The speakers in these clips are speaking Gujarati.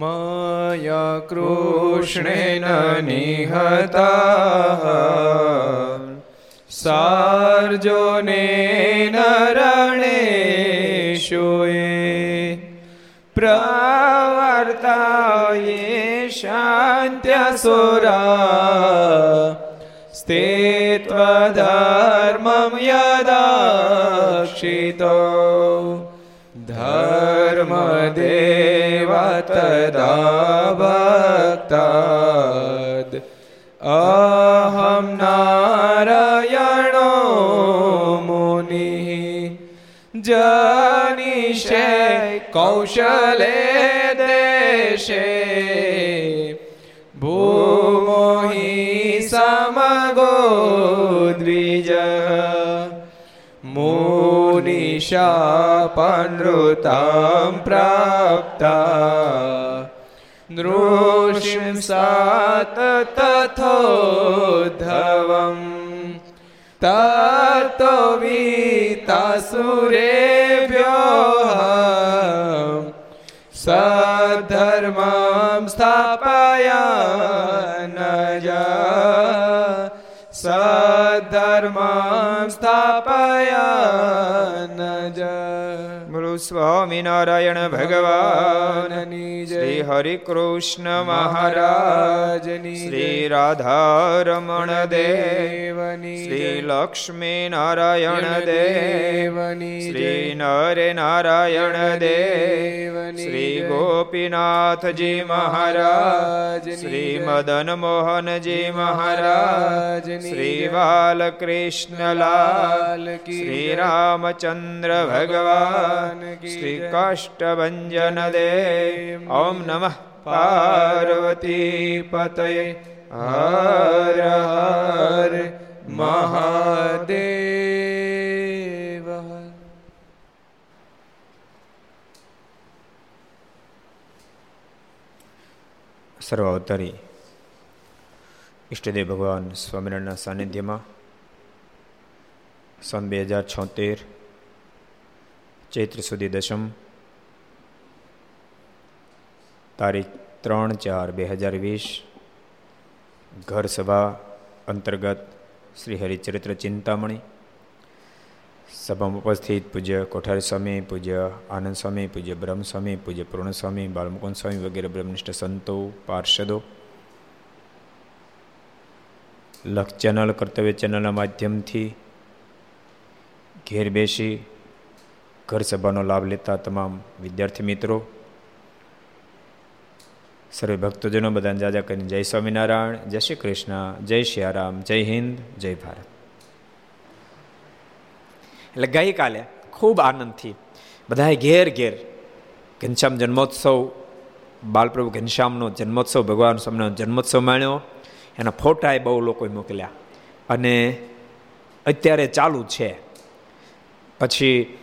मया कृष्णेन निहता सार्जुनेन रणेषुये प्रवर्ताये शान्त्यसुरा स्ते त्वधर्मं यदाक्षितो धर्मदेव तदा भक्ताद् अहं नारायणो मुनिः जनिषे कौशले देशे शापनृतां प्राप्ता नृषिं सात तथोद्धवम् ततो वीतासुरेभ्यः सद्धर्मां स्थापया नज सद्धर्मां स्थापया સ્વામિનારાયણ ભગવાનની શ્રી હરિ કૃષ્ણ મહારાજની શ્રી રાધારમણ દેવની શ્રી લક્ષ્મી નારાયણ દેવની શ્રી નરે નારાયણ દેવની શ્રી ગોપીનાથજી મહારાજ. શ્રી મદન મોહનજી મહારાજ. શ્રી બાલકૃષ્ણલાલ. શ્રી રામચંદ્ર ભગવાન. શ્રી કાષ્ટભન દેવ ઓમ નમઃ પાર્વતી પતય હર હર મહાદેવ સર્વાવતારી ઈષ્ટદેવ ભગવાન સ્વામિનારાયણના સાનિધ્યમાં સન બે હજાર છોતેર ચૈત્ર સુધી દશમ તારીખ ત્રણ ચાર બે હજાર વીસ ઘર સભા અંતર્ગત શ્રી હરિચરિત્ર ચિંતામણી સભામાં ઉપસ્થિત પૂજ્ય કોઠારી સ્વામી પૂજ્ય આનંદ સ્વામી પૂજ્ય બ્રહ્મ સ્વામી પૂજ્ય પૂર્ણ સ્વામી બાલમુકુંદ સ્વામી વગેરે બ્રહ્મનિષ્ઠ સંતો પાર્ષદો લક્ષ ચેનલ કર્તવ્ય ચેનલના માધ્યમથી ઘેર બેસી ઘર સભાનો લાભ લેતા તમામ વિદ્યાર્થી મિત્રો, સર્વે ભક્તજનો બધાને જાજા કરીને જય સ્વામિનારાયણ, જય શ્રી કૃષ્ણ, જય શ્રી જય હિન્દ, જય ભારત. એટલે ગઈકાલે ખૂબ આનંદથી બધાએ ઘેર ઘેર ઘનશ્યામ જન્મોત્સવ, બાલપ્રભુ ઘનશ્યામનો જન્મોત્સવ, ભગવાન સ્વામીનો જન્મોત્સવ માણ્યો. એના ફોટા બહુ લોકોએ મોકલ્યા. અને અત્યારે ચાલુ છે. પછી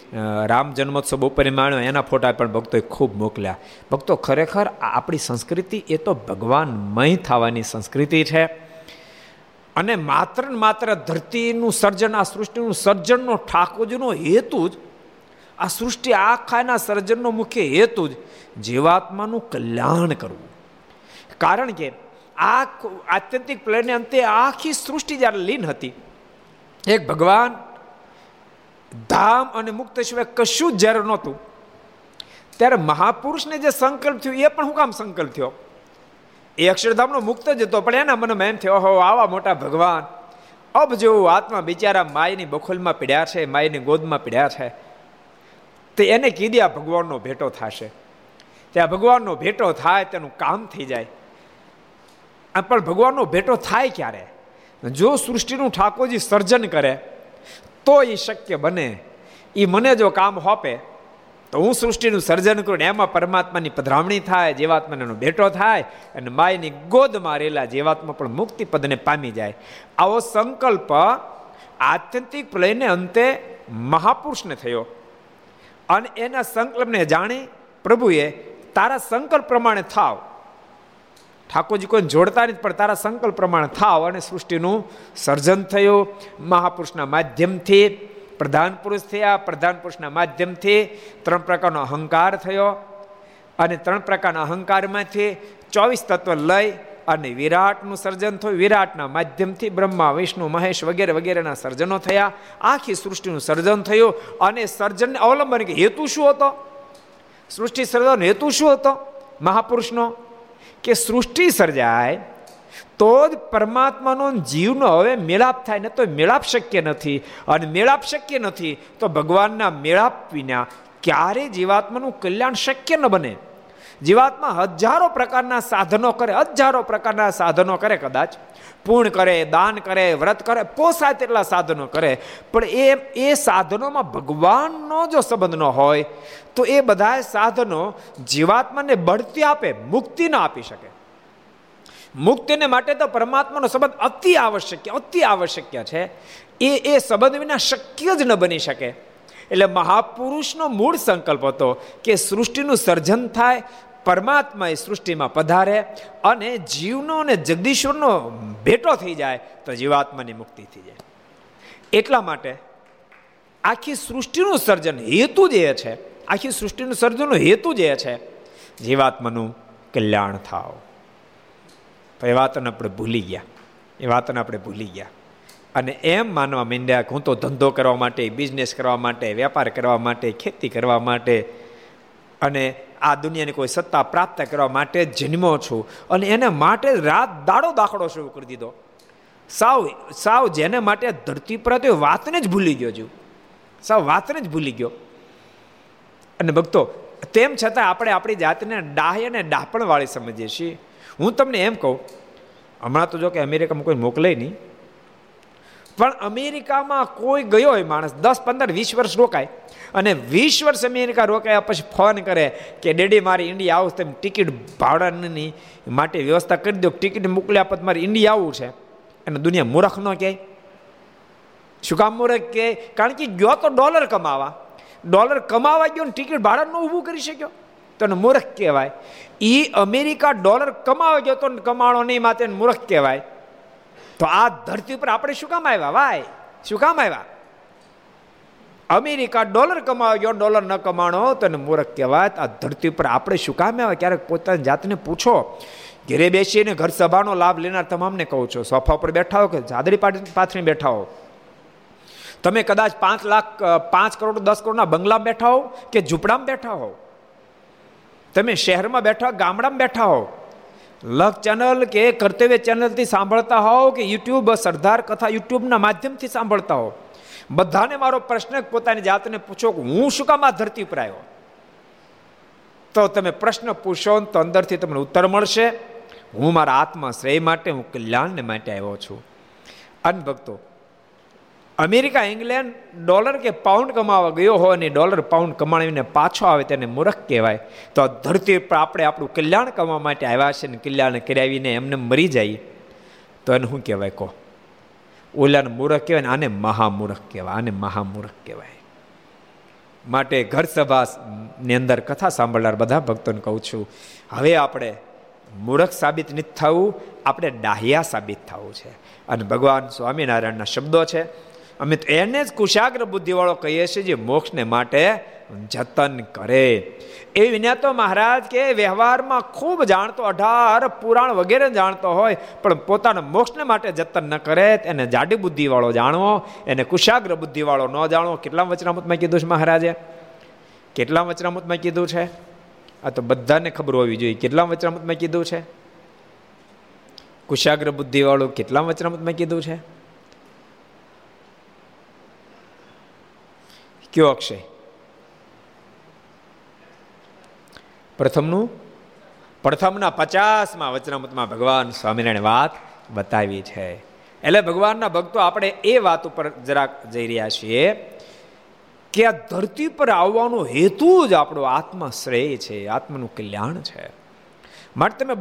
રામ જન્મોત્સવ બપોરે માણ્યો, એના ફોટા પણ ભક્તોએ ખૂબ મોકલ્યા. ભક્તો ખરેખર આપણી સંસ્કૃતિ, એ તો ભગવાનમય થવાની સંસ્કૃતિ છે. અને માત્ર ને માત્ર ધરતીનું સર્જન, આ સૃષ્ટિનું સર્જનનો ઠાકોરજીનો હેતુ જ, આ સૃષ્ટિ આખાના સર્જનનો મુખ્ય હેતુ જ, જીવાત્માનું કલ્યાણ કરવું. કારણ કે આ આત્યંતિક પ્લેનને અંતે આખી સૃષ્ટિ જ્યારે લીન હતી, એક ભગવાન ધામ અને મુક્ત સિવાય કશું જ જ્યારે નહોતું, ત્યારે મહાપુરુષને જે સંકલ્પ થયો, એ પણ હું કામ સંકલ્પ થયો? એ અક્ષરધામનો મુક્ત જ હતો, પણ એના મનમાં એમ થયો હો આવા મોટા ભગવાન, અબ જેવો આત્મા બિચારા માયની બખોલમાં પીડ્યા છે, માયની ગોદમાં પીડ્યા છે, તે એને કીધી, આ ભગવાનનો ભેટો થશે. ત્યાં ભગવાનનો ભેટો થાય, તેનું કામ થઈ જાય. પણ ભગવાનનો ભેટો થાય ક્યારે? જો સૃષ્ટિનું ઠાકોરજી સર્જન કરે તો એ શક્ય બને. એ મને જો કામ હોપે, તો હું સૃષ્ટિનું સર્જન કરું એમાં પરમાત્માની પધરામણી થાય, જીવાત્માનો બેટો થાય, અને માયની ગોદમાં રહેલા જીવાત્મા પણ મુક્તિ પદને પામી જાય. આવો સંકલ્પ આત્યંતિક પ્રલયને અંતે મહાપુરુષને થયો. અને એના સંકલ્પને જાણી પ્રભુએ તારા સંકલ્પ પ્રમાણે થાવ. ઠાકોરજી કોઈને જોડતા નથી પણ તારા સંકલ્પ પ્રમાણે થાવ અને સૃષ્ટિનું સર્જન થયું મહાપુરુષના માધ્યમથી પ્રધાન પુરુષ થયા પ્રધાન પુરુષના માધ્યમથી ત્રણ પ્રકારનો અહંકાર થયો અને ત્રણ પ્રકારના અહંકારમાંથી ચોવીસ તત્વ લઈ અને વિરાટનું સર્જન થયું વિરાટના માધ્યમથી બ્રહ્મા વિષ્ણુ મહેશ વગેરે વગેરેના સર્જનો થયા આખી સૃષ્ટિનું સર્જન થયું અને સર્જનને અવલંબન કે હેતુ શું હતો? સૃષ્ટિ સર્જન હેતુ શું હતો? મહાપુરુષનો કે સૃષ્ટિ સર્જાય, તો જ પરમાત્માનો જીવનો હવે મેળાપ થાય ને તો મેળાપ શક્ય નથી. અને મેળાપ શક્ય નથી, તો ભગવાનના મેળાપ વિના ક્યારે જીવાત્માનું કલ્યાણ શક્ય ન બને. જીવાત્મા હજારો પ્રકારના સાધનો કરે, હજારો પ્રકારના સાધનો કરે કદાચ. પૂર્ણ કરે, દાન કરે, વ્રત કરે, પોસાય તેટલા સાધનો કરે. પણ એ એ સાધનોમાં ભગવાનનો જો સંબંધ ન હોય, તો એ બધા સાધનો જીવાત્માને બઢતી આપે, મુક્તિ ન આપી શકે. મુક્તિને માટે તો પરમાત્માનો સંબંધ અતિ આવશ્યક અતિ આવશ્યક છે. એ એ સંબંધ વિના શક્ય જ ન બની શકે. એટલે મહાપુરુષનો મૂળ સંકલ્પ હતો કે સૃષ્ટિનું સર્જન થાય પરમાત્મા એ સૃષ્ટિમાં પધારે અને જીવનો અને જગદીશ્વરનો ભેટો થઈ જાય તો જીવાત્માની મુક્તિ થઈ જાય. એટલા માટે આખી સૃષ્ટિનું સર્જન હેતુ જે છે, આખી સૃષ્ટિનું સર્જનનો હેતુ જે છે, જીવાત્માનું કલ્યાણ થાવ. તો એ વાતને આપણે ભૂલી ગયા, એ વાતને આપણે ભૂલી ગયા. અને એમ માનવા માંડ્યા કે હું તો ધંધો કરવા માટે બિઝનેસ કરવા માટે, વેપાર કરવા માટે, ખેતી કરવા માટે અને આ દુનિયાની કોઈ સત્તા પ્રાપ્ત કરવા માટે જન્મો છું. અને એને માટે રાત દાડો દાખલો શરૂ કરી દીધો. સાવ સાવ જેને માટે ધરતી પર હતો વાતને જ ભૂલી ગયો છું સાવ વાતને જ ભૂલી ગયો. અને ભક્તો, તેમ છતાં આપણે આપણી જાતને ડાહી અને ડાપણ વાળી સમજીએ છીએ. હું તમને એમ કહું, હમણાં તો જો કે અમેરિકામાં કોઈ મોકલે નહીં. પણ અમેરિકામાં કોઈ ગયો હોય માણસ, દસ, પંદર, વીસ વર્ષ રોકાય. અને વીસ વર્ષ અમેરિકા રોકાયા, પછી ફોન કરે કે, ડેડી, મારી ઇન્ડિયા આવું તેમ ટિકિટ ભાડાની માટે વ્યવસ્થા કરી દો ટિકિટ મોકલ્યા પછી મારે ઇન્ડિયા આવવું છે. અને દુનિયા મૂરખ ન કહે. શું કામ મૂરખ કહે? કારણ કે ગયો તો ડોલર કમાવા. ડોલર કમાવા ગયો ને ટિકિટ ભાડાનું ઊભું કરી શક્યો. તો મૂર્ખ કહેવાય. એ અમેરિકા ડોલર કમાવા ગયો તો કમાણો નહીં માતે મૂર્ખ કહેવાય. તો આ ધરતી ઉપર આપણે શું કામ આવ્યા? ભાઈ શું કામ આવ્યા? અમેરિકા ડોલર કમાવ્યો ડોલર ન કમાણો તો મૂર્ખ કહેવાય. આ ધરતી ઉપર આપણે શું કામ આવે? ક્યારેક પોતાની જાતને પૂછો. ઘેરે બેસીને ઘર સભાનો લાભ લેનાર તમામને કહું છું. સોફા ઉપર બેઠા હો કે જાદરી પાથરી બેઠા હો? તમે કદાચ પાંચ લાખ પાંચ કરોડ, દસ કરોડના બંગલામાં બેઠા હો કે ઝૂંપડામાં બેઠા હો? તમે શહેરમાં બેઠા, ગામડામાં બેઠા હો? લક ચેનલ કે કર્તવ્ય ચેનલથી સાંભળતા હોવ કે યુટ્યુબ, સરદાર કથા યુટ્યુબના માધ્યમથી સાંભળતા હો? બધાને મારો પ્રશ્ન પોતાની જાતને પૂછો કે હું શું કામ આ ધરતી ઉપર આવ્યો? તો તમે પ્રશ્ન પૂછો તો અંદરથી તમને ઉત્તર મળશે. હું મારા આત્મા શ્રેય માટે, હું કલ્યાણને માટે આવ્યો છું. અનભક્તો અમેરિકા, ઇંગ્લેન્ડ ડોલર કે પાઉન્ડ કમાવા ગયો હોય અને ડોલર પાઉન્ડ કમાવીને પાછો આવે તેને મૂર્ખ કહેવાય. તો ધરતી પર આપણે આપણું કલ્યાણ કમાવા માટે આવ્યા છે ને કલ્યાણ કરાવીને એમને મરી જાય. તો એને શું કહેવાય કહો. ઓલાને મૂર્ખ કહેવાય ને આને મહામૂર્ખ કહેવાય, આને મહામૂર્ખ કહેવાય. માટે ઘર સભાની અંદર કથા સાંભળનાર બધા ભક્તોને કહું છું, હવે આપણે મૂર્ખ સાબિત નથી થવું, આપણે ડાહ્યા સાબિત થવું છે. અને ભગવાન સ્વામિનારાયણના શબ્દો છે અમે તો એને જ કુશાગ્ર બુદ્ધિવાળો કહીએ છીએ જે મોક્ષને માટે જતન કરે. એ વિના તો મહારાજ કે વ્યવહારમાં ખૂબ જાણતો, અઢાર પુરાણ વગેરે જાણતો હોય, પણ પોતાના મોક્ષને માટે જતન ન કરે એને જાડી બુદ્ધિવાળો જાણવો, એને કુશાગ્ર બુદ્ધિવાળો ન જાણવો. કેટલા વચનામૃતમાં કીધું છે મહારાજે? કેટલા વચનામૃતમાં કીધું છે? આ તો બધાને ખબર હોવી જોઈએ. કેટલા વચનામૃતમાં કીધું છે? કુશાગ્ર બુદ્ધિવાળું કેટલા વચનામૃતમાં કીધું છે? કયો અક્ષય? પ્રથમનું? પ્રથમના પચાસમાં વચનામતમાં ભગવાન સ્વામિનારાયણ વાત બતાવી છે. એટલે ભગવાનના ભક્તો આપણે એ વાત ઉપર જરાક જઈ રહ્યા છીએ કે આ ધરતી પર આવવાનો હેતુ જ આપણો આત્મા શ્રેય છે, આત્માનું કલ્યાણ છે. માટે તમે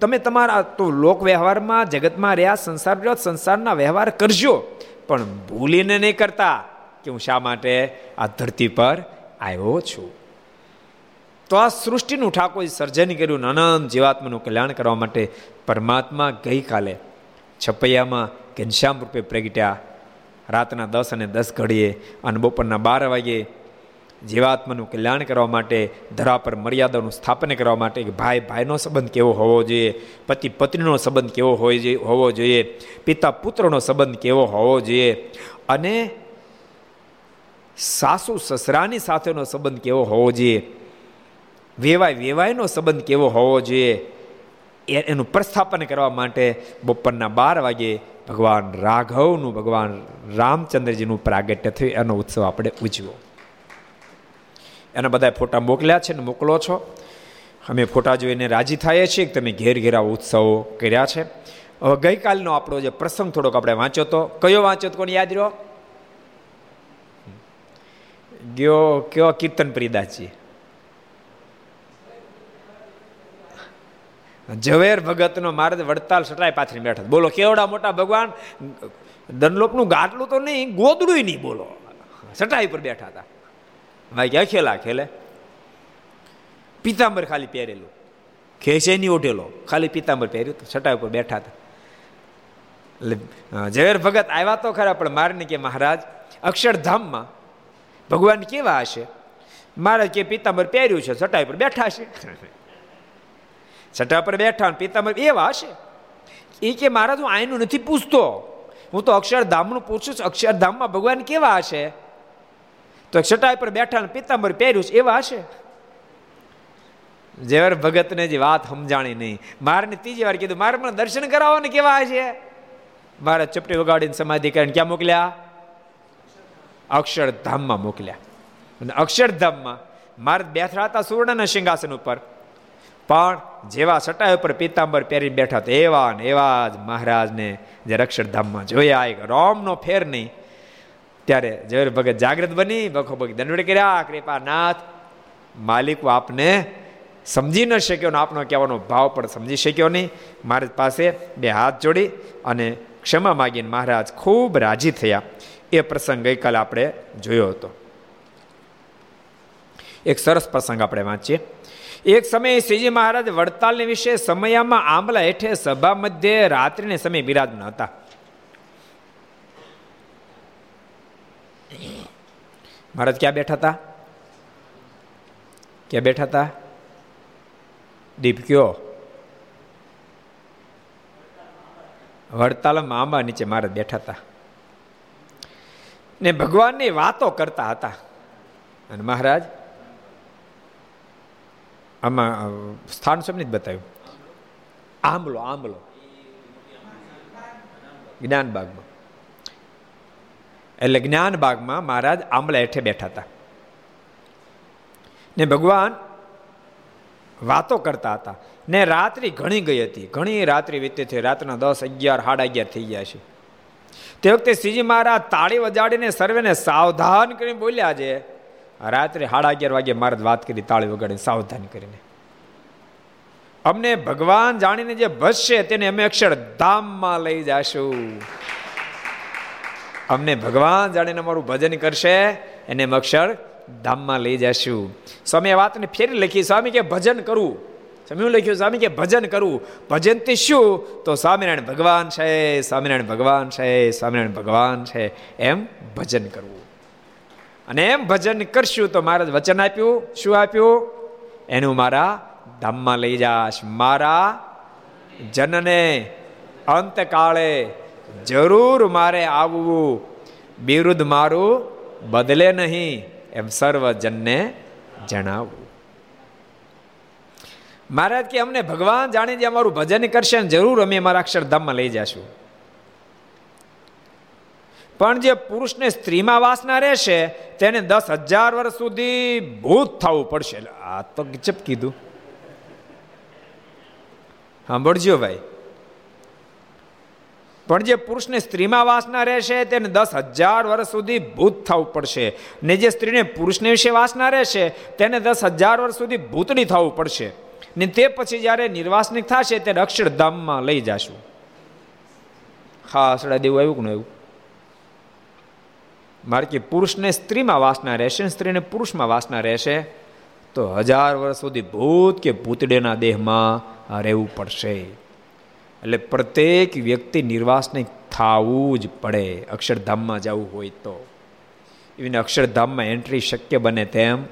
તમે તમારા તો લોક વ્યવહારમાં જગતમાં રહ્યા, સંસાર રહ્યો સંસારના વ્યવહાર કરજો, પણ ભૂલીને નહીં કરતા. કે હું શા માટે આ ધરતી પર આવ્યો છું? તો આ સૃષ્ટિનું ઠાકોર સર્જન કર્યું અનંત જીવાત્માનું કલ્યાણ કરવા માટે પરમાત્મા ગઈકાલે છપૈયામાં ઘનશ્યામ રૂપે પ્રગટ્યા. રાતના દસ અને દસ ઘડીએ અને બપોરના બાર વાગે જીવાત્માનું કલ્યાણ કરવા માટે ધરા પર મર્યાદાનું સ્થાપન કરવા માટે કે ભાઈ, ભાઈનો સંબંધ કેવો હોવો જોઈએ, પતિ, પત્નીનો સંબંધ કેવો હોય હોવો જોઈએ, પિતા, પુત્રનો સંબંધ કેવો હોવો જોઈએ અને સાસુ સસરાની સાથેનો સંબંધ કેવો હોવો જોઈએ? વેવાય વેવાયનો સંબંધ કેવો હોવો જોઈએ? એનું પ્રસ્થાપન કરવા માટે બપોરના બાર વાગે ભગવાન રાઘવનું, ભગવાન રામચંદ્રજીનું પ્રાગટ્ય થયું. એનો ઉત્સવ આપણે ઉજવો. એના બધા ફોટા મોકલ્યા છે ને મોકલો છો. અમે ફોટા જોઈને રાજી થઈએ છીએ કે તમે ઘેર ઘેરા ઉત્સવો કર્યા છે. હવે ગઈકાલનો આપણો જે પ્રસંગ થોડોક આપણે વાંચ્યો તો, કયો વાંચ્યો કોને યાદ રહ્યો? ગયો કયો કીર્તન પ્રિદાસજી ઝવેર ભગતનો મારે વડતાલ સટાય પાછળ બેઠા બોલો કેવડા મોટા ભગવાન દનલોપનું ગાટલું તો નહીં ગોદડું નહીં બોલો સટાઈ પર બેઠા હતા ભાઈ ક્યાં ખેલા ખેલે પિતાંબર ખાલી પહેરેલું ખેસે નહીં ઓઢેલો ખાલી પિતાંબર પહેર્યું તો સટાઈ ઉપર બેઠા હતા એટલે ઝવેર ભગત આવ્યા તો ખરા પણ મારને કે મહારાજ અક્ષરધામમાં ભગવાન કેવા હશે? મારે કે પિતાંબર પહેર્યું છે સટાઈ પર બેઠા છે. છઠ્ઠા પર બેઠા પિતાંબર એવા હશે? એ કે મારા હું આયનું નથી પૂછતો. હું તો અક્ષરધામનું પૂછું છું, અક્ષરધામમાં ભગવાન કેવા હશે? તો છટાઈ પર બેઠા પિતાંબર પહેર્યું છે, એવા હશે? જેવર ભગતને જે વાત સમજાણી નહીં. મારે ત્રીજી વાર કીધું, મારે પણ દર્શન કરાવો ને કેવા છે મારા ચપટી વગાડીને સમાધિ કરીને ક્યાં મોકલ્યા? અક્ષરધામમાં મોકલ્યા. અને અક્ષરધામમાં મારે બેઠા હતા સુવર્ણના સિંહાસન ઉપર. પણ જેવા સટાઈ ઉપર પીતાંબર પહેરી બેઠા હતા, એવા ને એવા જ મહારાજને જે અક્ષરધામમાં જોયા, એક રોમનો ફેર નહીં. ત્યારે ઝવેર ભગત જાગૃત બની બખો ભગત દંડવડ કર્યા, કૃપાનાથ, માલિક આપને સમજી ન શક્યો ને આપનો કહેવાનો ભાવ પણ સમજી શક્યો નહીં. મહારાજ પાસે બે હાથ જોડી અને ક્ષમા માગીને મહારાજ ખૂબ રાજી થયા. એ પ્રસંગ ગઈકાલે આપણે જોયો હતો. એક સરસ પ્રસંગ આપણે વાંચીએ. એક સમયે શ્રીજી મહારાજ વડતાલની વિશે સમયમાં આંબલા હેઠે સભા મધ્યે રાત્રિને સમય બિરાજમાન હતા. મહારાજ ક્યાં બેઠા હતા? ક્યાં બેઠા હતા? દીપ કયો? વડતાલમાં આંબા નીચે મહારાજ બેઠા હતા. ને ભગવાનની વાતો કરતા હતા. અને મહારાજ, આમાં સ્થાન સમને જ બતાવ્યું. આંબલો આંબલો. જ્ઞાન બાગમાં એટલે જ્ઞાન બાગમાં મહારાજ આંબલા હેઠે બેઠા હતા. ને ભગવાન વાતો કરતા હતા. ને રાત્રિ ઘણી ગઈ હતી. ઘણી રાત્રિ વીતી થઈ રાતના દસ, અગિયાર, સાડા અગિયાર થઈ ગયા છે. તે વખતે શ્રીજી મહારાજ તાળી વજાડીને સર્વેને સાવધાન કરીને બોલ્યા છે રાત્રે સાડા અગિયાર વાગે મહારાજ વાત કરી તાળી વગાડીને સાવધાન કરીને. અમને ભગવાન જાણીને જે ભજશે તેને અમે અક્ષરધામમાં લઈ જાશું. અમને ભગવાન જાણીને અમારું ભજન કરશે એને અક્ષર ધામમાં લઈ જશું. સ્વામી આ વાતને ફેરી લખી, સ્વામી કે ભજન કરવું સ્વામી લખ્યું, સ્વામી કે ભજન કરવું ભજન તે શું? તો સ્વામિનારાયણ ભગવાન છે, સ્વામિનારાયણ ભગવાન છે, સ્વામિનારાયણ ભગવાન છે. એમ ભજન કરવું. અને એમ ભજન કરશું તો મહારાજ વચન આપ્યું. શું આપ્યું? એનું મારા ધામમાં લઈ જાશ. મારા જનને અંતકાળે જરૂર મારે આવવું. બિરુદ મારું બદલે નહીં. એમ સર્વજનને જણાવવું મહારાજ કે, અમને ભગવાન જાણી જે અમારું ભજન કરશે જરૂર અમે અમારા અક્ષરધામમાં લઈ જશું. પણ જે પુરુષને સ્ત્રીમાં વાસના રહેશે, તેને દસ હજાર વર્ષ સુધી ભૂત થવું પડશે. આ તો ગજબ કીધું. સાંભળજો ભાઈ. પણ જે પુરુષને સ્ત્રીમાં વાસના રહેશે, તેને દસ હજાર વર્ષ સુધી ભૂત થવું પડશે. ને જે સ્ત્રીને પુરુષને વિશે વાસના રહેશે, તેને દસ હજાર વર્ષ સુધી ભૂતની થવું પડશે. ને તે પછી જ્યારે નિર્વાસનિક થશે ત્યારે અક્ષરધામમાં લઈ જશું. હા અસડા દેવું આવ્યું કે ન આવ્યું? મારે કે પુરુષને સ્ત્રીમાં વાસના રહેશે સ્ત્રીને પુરુષમાં વાસના રહેશે? તો હજાર વર્ષ સુધી ભૂત કે ભૂતડેના દેહમાં રહેવું પડશે. એટલે પ્રત્યેક વ્યક્તિ નિર્વાસને થવું જ પડે અક્ષરધામમાં જવું હોય તો. એવીને અક્ષરધામમાં એન્ટ્રી શક્ય બને તેમ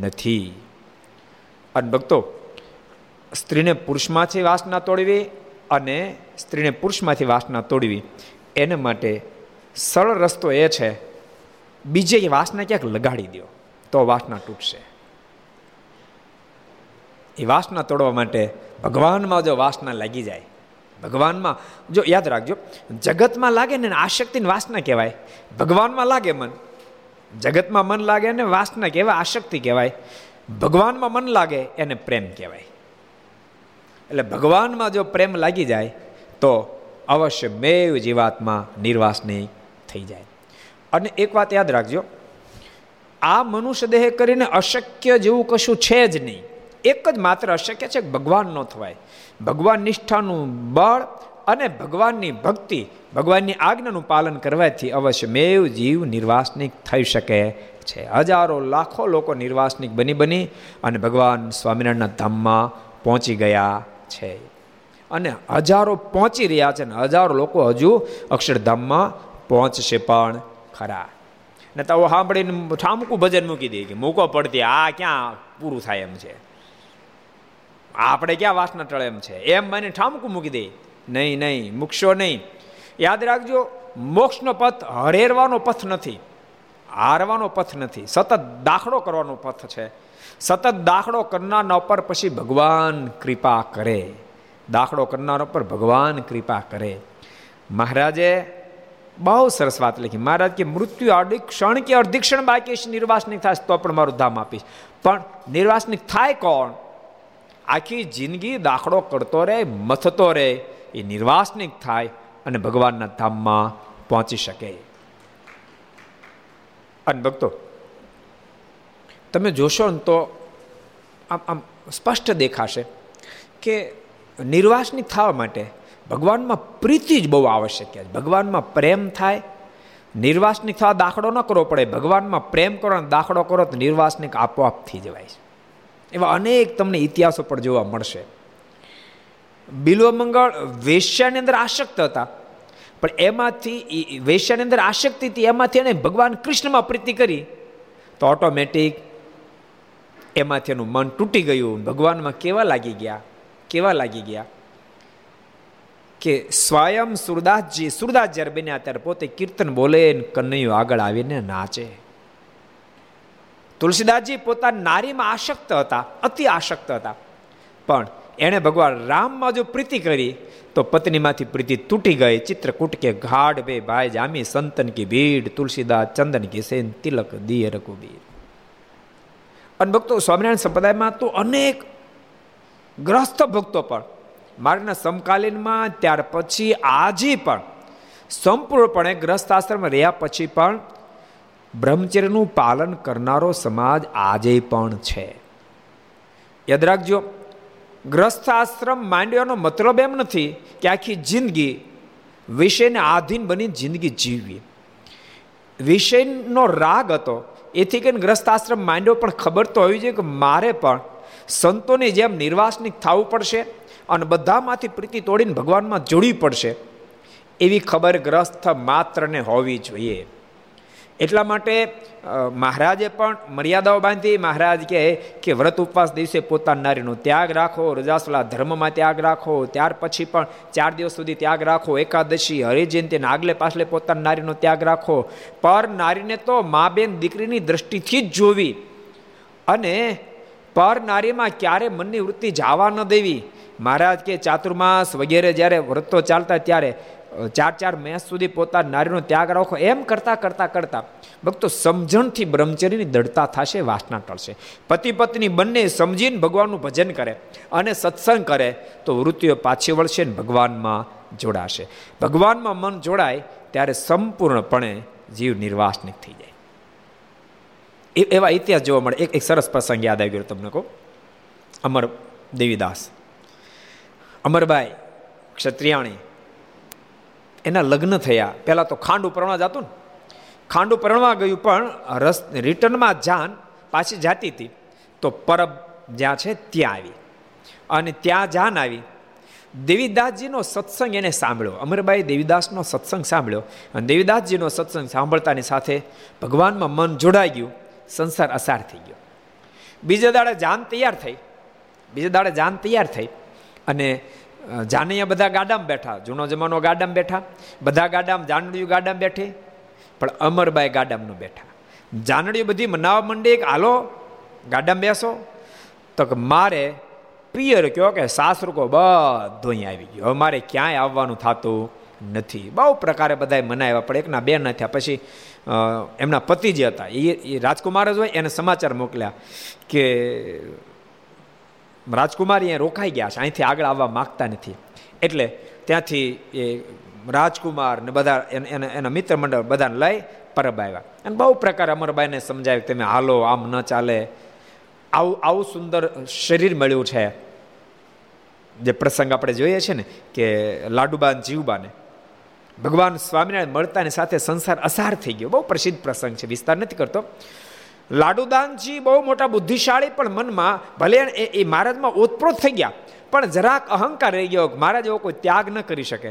નથી. અને ભક્તો સ્ત્રીને પુરુષમાંથી વાસના તોડવી અને સ્ત્રીને પુરુષમાંથી વાસના તોડવી. એને માટે સરળ રસ્તો એ છે, બીજે વાસના ક્યાંક લગાડી દો તો વાસના તૂટશે. એ વાસના તોડવા માટે ભગવાનમાં જો વાસના લાગી જાય, ભગવાનમાં જો યાદ રાખજો, જગતમાં લાગે ને આશક્તિની વાસના કહેવાય, ભગવાનમાં લાગે મન, જગતમાં મન લાગે ને વાસના કહેવાય, આશક્તિ કહેવાય, ભગવાનમાં મન લાગે એને પ્રેમ કહેવાય. એટલે ભગવાનમાં જો પ્રેમ લાગી જાય, તો અવશ્ય મેવ જીવાત્મા નિર્વાસની થઈ જાય. અને એક વાત યાદ રાખજો, આ મનુષ્ય દેહ કરીને અશક્ય જેવું કશું છે જ નહીં. એક જ માત્ર અશક્ય છે ભગવાન ન થવાય. ભગવાન નિષ્ઠાનું બળ અને ભગવાનની ભક્તિ, ભગવાનની આજ્ઞાનું પાલન કરવાથી અવશ્ય મેવ જીવ નિર્વાસનિક થઈ શકે છે. હજારો લાખો લોકો નિર્વાસનિક બની બની અને ભગવાન સ્વામિનારાયણના ધામમાં પહોંચી ગયા છે. અને હજારો પહોંચી રહ્યા છે ને હજારો લોકો હજુ અક્ષરધામમાં પહોંચશે પણ ખરા. ને તો સાંભળીને ઠામકું ભજન મૂકી દે કે મૂકો પડતી, આ ક્યાં પૂરું થાય એમ છે. આપણે ક્યાં વાસના ટળે એમ છે? એમ મને ઠામકું મૂકી દે. નહીં નહીં, મૂકશો નહીં. યાદ રાખજો, મોક્ષનો પથ હરેરવાનો પથ નથી. હારવાનો પથ નથી. સતત દાખલો કરવાનો પથ છે. સતત દાખલો કરનારના ઉપર પછી ભગવાન કૃપા કરે. દાખલો કરનાર ઉપર ભગવાન કૃપા કરે. મહારાજે બહુ સરસ વાત લખી. મહારાજ કે, મૃત્યુ અડધી ક્ષણ કે અડધી ક્ષણ બાકી છે નિર્વાસનિક થાય, તો પણ મારું ધામ આપીશ. પણ નિર્વાસનિક થાય કોણ? આખી જિંદગી દાખલો કરતો રહે, મથતો રહે, એ નિર્વાસનિક થાય અને ભગવાનના ધામમાં પહોંચી શકે. અને ભક્તો તમે જોશો ને તો આમ આમ સ્પષ્ટ દેખાશે કે નિર્વાસની થવા માટે ભગવાનમાં પ્રીતિ જ બહુ આવશ્યક છે. ભગવાનમાં પ્રેમ થાય નિર્વાસનિક થવા દાખલો ન કરવો પડે. ભગવાનમાં પ્રેમ કરો દાખલો કરો તો નિર્વાસનિક આપોઆપ થઈ જવાય છે. એવા અનેક તમને ઇતિહાસો પર જોવા મળશે. બિલ્વમંગળ વેશ્યાની અંદર આસક્ત હતા, પણ એમાંથી વેશ્યાની અંદર આસક્તિ હતી, એમાંથી એને ભગવાન કૃષ્ણમાં પ્રીતિ કરી, તો ઓટોમેટિક એમાંથી એનું મન તૂટી ગયું. ભગવાનમાં કેવા લાગી ગયા? કેવા લાગી ગયા? કે સ્વયં સુરદાસજી, સુરદાસ જ્યારે બન્યા ત્યારે પોતે કીર્તન બોલે કનૈયો આગળ આવીને નાચે. તુલસીદાસજી પોતાની નારીમાં આશક્ત હતા, અતિ આશક્ત હતા. પણ એણે ભગવાન રામમાં જો પ્રીતિ કરી, તો પત્નીમાંથી પ્રીતિ તૂટી ગઈ. ચિત્રકૂટ કે ગાઢ બે ભાઈ જામી, સંતન કી ભીડ, તુલસીદાસ ચંદન કી સેન તિલક દિય રઘુબીર અને ભક્તો સ્વામિનારાયણ સંપ્રદાયમાં તો અનેક ગ્રસ્ત ભક્તો પણ. માર્ગના સમકાલીનમાં ત્યાર પછી આજે પણ. સંપૂર્ણપણે ગ્રસ્ત આશ્રમ રહ્યા પછી પણ બ્રહ્મચર્યનું પાલન કરનારો સમાજ આજે પણ છે. યાદ રાખજો ગ્રસ્થ આશ્રમ માંડ્યાનો મતલબ એમ નથી કે આખી જિંદગી વિષયને આધીન બની જિંદગી જીવવી. વિષયનો રાગ હતો એથી કે ગ્રસ્ત આશ્રમ માંડ્યો, પણ ખબર તો હોવી જોઈએ કે મારે પણ સંતોની જેમ નિર્વાસનિક થવું પડશે અને બધામાંથી પ્રીતિ તોડીને ભગવાનમાં જોડવી પડશે. એવી ખબર ગ્રસ્ત માત્રને હોવી જોઈએ. એટલા માટે મહારાજે પણ મર્યાદાઓ બાંધી, મહારાજ કહે કે વ્રત ઉપવાસ દિવસે પોતાના નારીનો ત્યાગ રાખો, રજાસલા ધર્મમાં ત્યાગ રાખો, ત્યાર પછી પણ ચાર દિવસ સુધી ત્યાગ રાખો, એકાદશી, હરિજયંતી આગલે પાછલે પોતાના નારીનો ત્યાગ રાખો. પર નારીને તો મા બેન દીકરીની દ્રષ્ટિથી જ જોવી. અને પર નારીમાં ક્યારે મનની વૃત્તિ જવા ન દેવી. મહારાજ કે ચાતુર્માસ વગેરે જ્યારે વ્રતો ચાલતા ત્યારે ચાર ચાર મેસ સુધી પોતાના નારીનો ત્યાગ રાખો. એમ કરતા કરતા કરતા ભક્તો સમજણથી બ્રહ્મચર્યની દઢતા થશે, વાસના ટળશે. પતિ પત્ની બંને સમજીને ભગવાનનું ભજન કરે અને સત્સંગ કરે તો વૃત્તિઓ પાછી વળશે ને ભગવાનમાં જોડાશે. ભગવાનમાં મન જોડાય ત્યારે સંપૂર્ણપણે જીવ નિર્વાસનિક થઈ જાય. એવા ઇતિહાસ જોવા મળે. એક એક સરસ પ્રસંગ યાદ આવી ગયો તમને કહું. અમર દેવીદાસ અમરભાઈ ક્ષત્રિયાણી એના લગ્ન થયા. પહેલાં તો ખાંડ ઉપરણવા જતું ને. ખાંડ ઉપરણવા ગયું, પણ રસ રિટર્નમાં જાન પાછી જાતી હતી. તો પરબ જ્યાં છે ત્યાં આવી. અને ત્યાં જાન આવી. દેવીદાસજીનો સત્સંગ એને સાંભળ્યો. અમરબાઈ દેવીદાસનો સત્સંગ સાંભળ્યો. અને દેવીદાસજીનો સત્સંગ સાંભળતાની સાથે ભગવાનમાં મન જોડાઈ ગયું. સંસાર અસાર થઈ ગયો. બીજા દાડે જાન તૈયાર થઈ. બીજા દાડે જાન તૈયાર થઈ. અને જાનૈયા બધા ગાડામાં બેઠા. જૂનો જમાનો ગાડામાં બેઠા. બધા ગાડામાં જાનડીયું ગાડામાં બેઠી. પણ અમરબાઈ ગાડામાં બેઠા. જાનડિયું બધી મનાવા માંડી કે હાલો, ગાડામાં બેસો. તો કે, મારે પિયર કયો કે સાસરું કો બધું અહીં આવી ગયો. મારે ક્યાંય આવવાનું થતું નથી. બહુ પ્રકારે બધાએ મનાવ્યા, પણ એકના બે ના થયા. પછી એમના પતિ જે હતા એ રાજકુમાર જ હોય, એને સમાચાર મોકલ્યા કે રાજકુમાર અહીંયા રોકાઈ ગયા છે. અહીંથી આગળ આવવા માગતા નથી. એટલે ત્યાંથી એ રાજકુમાર ને બધા એના મિત્ર મંડળ બધાને લઈ પરબ આવ્યા. અને બહુ પ્રકાર અમરબાઈને સમજાવ્યું તમે હાલો, આમ ન ચાલે. આવું આવું સુંદર શરીર મળ્યું છે. જે પ્રસંગ આપણે જોઈએ છે ને, કે લાડુબાન, જીવબાને. ભગવાન સ્વામિનારાયણ મળતાની સાથે સંસાર અસાર થઈ ગયો. બહુ પ્રસિદ્ધ પ્રસંગ છે. વિસ્તાર નથી કરતો. લાડુદાનજી બહુ મોટા બુદ્ધિશાળી, પણ મનમાં ભલે એ મહારાજમાં ઓતપ્રોત થઈ ગયા, પણ જરાક અહંકાર રહી ગયો મહારાજ એવો કોઈ ત્યાગ ન કરી શકે.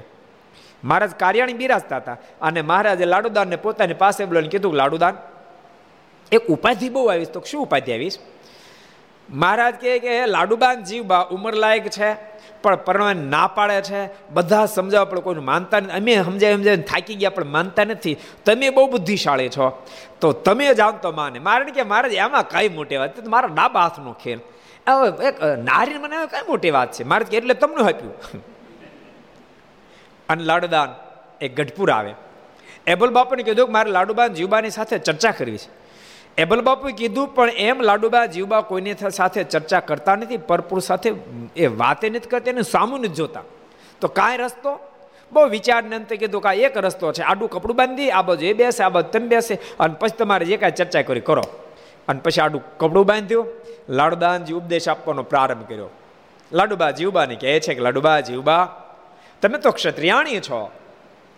મહારાજ કાર્યાણી બિરાજતા હતા અને મહારાજે લાડુદાનને પોતાની પાસે બોલાવીને કીધું, લાડુદાન, એક ઉપાધિ બહુ આવીશ, તો શું ઉપાધિ આવીશ? મહારાજ કહે કે લાડુબાન જીવબા ઉંમરલાયક છે, પણ પરણવા ના પાડે છે. બધા સમજાવો, પણ કોઈ માનતા નથી. અમે સમજાય સમજાય થાકી ગયા, પણ માનતા નથી. તમે બહુ બુદ્ધિશાળી છો. તો તમે જાણતો માને. મારે કે મારે એમાં કઈ મોટી વાત મારા ડાબા હાથનો ખેલ. એક નારી મને કઈ મોટી વાત છે? મારે એટલે તમને આપ્યું. અને લાડુદાન એ ગઢપુર આવે. એબલ બાપુને કીધું કે, મારે લાડુબાન જીવબાની સાથે ચર્ચા કરવી છે. એબલ બાપુએ કીધું, પણ એમ લાડુબા જીવબા કોઈની સાથે ચર્ચા કરતા નથી પરપુરુષ સાથે એ વાતે નથી કરતા, એને સામું નથી જોતા. તો કાંઈ રસ્તો? બહુ વિચારને અંતે કીધું કે એક રસ્તો છે. આડું કપડું બાંધી, આ બાજુ એ બેસે, આ બાજુ તમે બેસે, અને પછી તમારે જે કાંઈ ચર્ચા કરી કરો. અને પછી આડું કપડું બાંધ્યું લાડુદાનજી ઉપદેશ આપવાનો પ્રારંભ કર્યો. લાડુબા જીવબાને કહે છે કે, લાડુબા જીવબા, તમે તો ક્ષત્રિયાણી છો.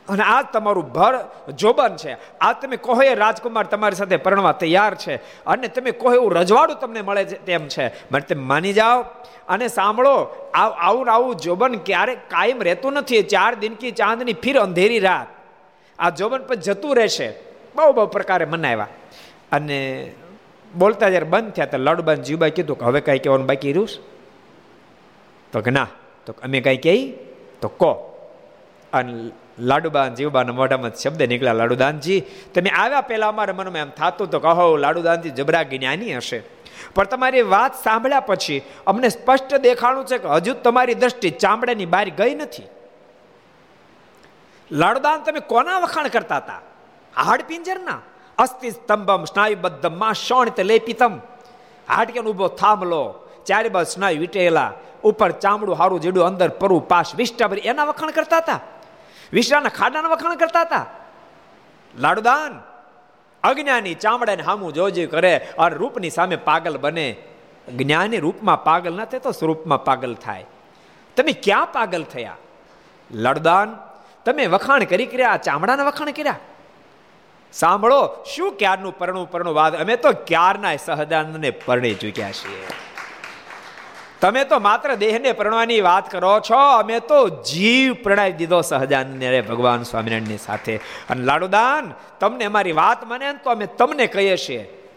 અને આ તમારું ભર જોબન છે. આ તમે કહો એ રાજકુમાર તમારી સાથે પરણવા તૈયાર છે. અને તમે કહો એવું રજવાડું તમને મળે છે તેમ છે. માટે તમે માની જાઓ અને સાંભળો આવું આવું જોબન ક્યારેક કાયમ રહેતું નથી. ચાર દિન કે ચાંદની ફીર અંધેરી રાત. આ જોબન પર જતું રહેશે. બહુ બહુ પ્રકારે મનાવ્યા. અને બોલતા જ્યારે બંધ થયા તો લડબન જીવબાઈ કીધું કે હવે કાંઈ કહેવાનું બાકી રહ્યું તો કે ના. તો અમે કાંઈ કહી તો કહો. અને લાડુબાન જીવબાના મોઢામાં શબ્દ નીકળ્યા લાડુદાનજી. તમે આવ્યા પહેલા અમારા મનમાં એમ થતું તો કહો, લાડુદાનજી જબરા જ્ઞાની હશે. પણ તમારી વાત સાંભળ્યા પછી અમને સ્પષ્ટ દેખાણું છે કે હજુ તમારી દ્રષ્ટિ ચામડાની બહાર ગઈ નથી. લાડુદાન તમે કોના વખાણ કરતા હતા? હાડ પિંજરના? અસ્થિ સ્તંભમ સ્નાયુબદ્ધમમાં શોણિત લેપિતમ. હાડકેન ઊભો થાંભલો ચારે બાજુ સ્નાયુ વીટેલા, ઉપર ચામડું હારું જેડું અંદર પરુ પાસ વિષ્ટા એના વખાણ કરતા હતા? વિશ્રાના ખાડાના વખાણ કરતા હતા. લાડુદાન, અજ્ઞાની ચામડાને હામું જોજે કરે અને રૂપની સામે પાગલ બને. જ્ઞાની રૂપમાં પાગલ ન થાય તો સ્વરૂપમાં પાગલ થાય. તમે ક્યાં પાગલ થયા? લડદાન, તમે વખાણ કરી કર્યા ચામડાના વખાણ કર્યા? સાંભળો, શું ક્યારનું પરણું પરણું વાદ? અમે તો ક્યારના સહદાનને પરણી ચૂક્યા છીએ. તમે તો માત્ર દેહને પ્રણવાની વાત કરો છો. અમે તો જીવ પ્રણાવી દીધો સહજાનંદ રે ભગવાન સ્વામિનારાયણની સાથે. અને લાડુદાન, તમને અમારી વાત મને તો અમે તમને કહીએ છીએ.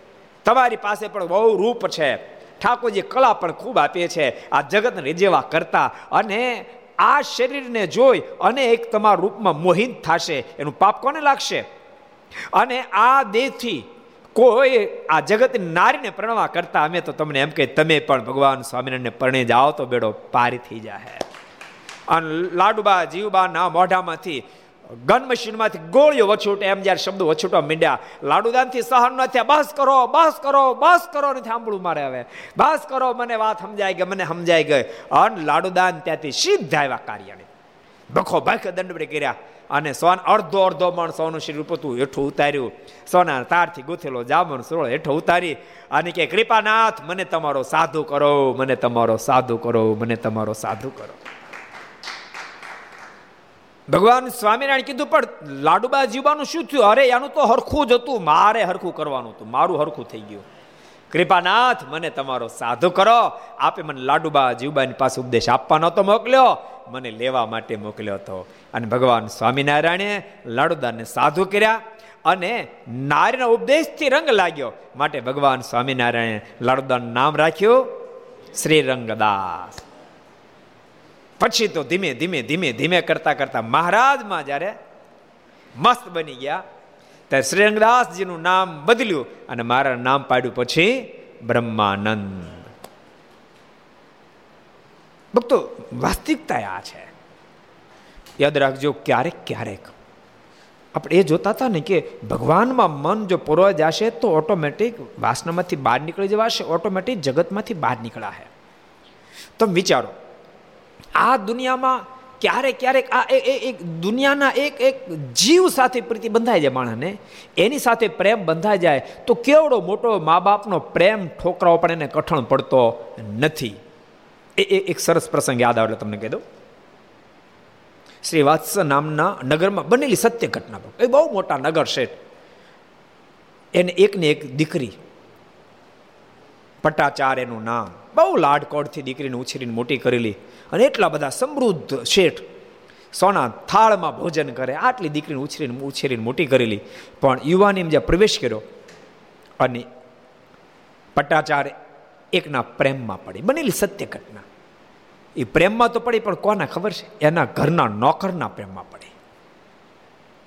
તમારી પાસે પણ બહુ રૂપ છે. ઠાકોરજી કલા પણ ખૂબ આપીએ છે. આ જગતને રીજેવા કરતા. અને આ શરીરને જોઈ અને એક તમારા રૂપમાં મોહિત થશે. એનું પાપ કોને લાગશે? અને આ દેહથી કોઈ આ જગતની નારીને પ્રણવા કરતા અમે તો તમને એમ કે તમે પણ ભગવાન સ્વામિનારાયણને પરણે જાઓ તો બેડો પારી થઈ જાય અને લાડુબા, જીવબા ના મોઢામાંથી ગન મશીનમાંથી ગોળીઓ વછૂટ, એમ જ્યારે શબ્દો વછૂટવા મીંડ્યા, લાડુદાનથી સહન ન થયા, બસ કરો બસ કરો બસ કરો, નથી સાંભળું મારે હવે. બસ કરો, મને વાત સમજાય ગઈ, મને સમજાઈ ગઈ. અન લાડુદાન ત્યાંથી સીધા આવ્યા કાર્યને બખો ભખ દંડબડી કર્યા. અને સોન અડધો અડધો મણ સોનું શ્રી રૂપતું હેઠું ઉતાર્યું. સોના તારથી ગૂંથેલો જામણ સોળ હેઠો ઉતારી. અને કે, કૃપાનાથ, મને તમારો સાધુ કરો, મને તમારો સાધુ કરો, મને તમારો સાધુ કરો. ભગવાન સ્વામિનારાયણ કીધું, પણ લાડુબા જીવવાનું શું થયું? અરે, એનું તો હરખું જ હતું. મારે હરખું કરવાનું હતું. મારું હરખું થઈ ગયું. કૃપાનાથ, મને તમારો સાધુ કરો. આપે મને લાડુબા જીવબાની પાસે ઉપદેશ આપવાનો તો મોકલ્યો. મને લેવા માટે મોકલ્યો હતો. અને ભગવાન સ્વામિનારાયણે લાડુદાને સાધુ કર્યા અને નારીના ઉપદેશથી રંગ લાગ્યો. માટે ભગવાન સ્વામિનારાયણે લાડુદાનું નામ રાખ્યું શ્રી રંગદાસ પછી તો ધીમે ધીમે ધીમે ધીમે કરતા કરતા મહારાજમાં જ્યારે મસ્ત બની ગયા, ત્યારે શ્રી રંગદાસજીનું નામ બદલ્યું અને મારા નામ પાડ્યું પછી બ્રહ્માનંદ. ભક્તો, વાસ્તવિકતા આ છે. યાદ રાખજો, ક્યારેક ક્યારેક આપણે એ જોતા હતા ને કે ભગવાનમાં મન જો પૂરવા જશે તો ઓટોમેટિક વાસનામાંથી બહાર નીકળી જવાશે, ઓટોમેટિક જગતમાંથી બહાર નીકળાશે. તમે વિચારો, આ દુનિયામાં ક્યારેક ક્યારેક આ એક દુનિયાના એક એક જીવ સાથે પ્રીતિ બંધાઈ જાય માણસને, એની સાથે પ્રેમ બંધાઈ જાય તો કેવડો મોટો મા બાપનો પ્રેમ ઠોકરાઓ પણ એને કઠણ પડતો નથી. એ એક સરસ પ્રસંગ યાદ આવે તમને કહી દઉં. શ્રી વાત્સ નામના નગરમાં બનેલી સત્ય ઘટના એ બહુ મોટા નગર શેઠ એને એકને એક દીકરી પટ્ટાચાર એનું નામ, બહુ લાડકોડથી દીકરીને ઉછેરીને મોટી કરેલી અને એટલા બધા સમૃદ્ધ શેઠ સોના થાળમાં ભોજન કરે, આટલી દીકરીને ઉછેરીને ઉછેરીને મોટી કરેલી. પણ યુવાનીમાં જ્યાં પ્રવેશ કર્યો અને પટ્ટાચાર એકના પ્રેમમાં પડી. બનેલી સત્ય ઘટના. એ પ્રેમમાં તો પડી, પણ કોને ખબર છે? એના ઘરના નોકરના પ્રેમમાં પડી.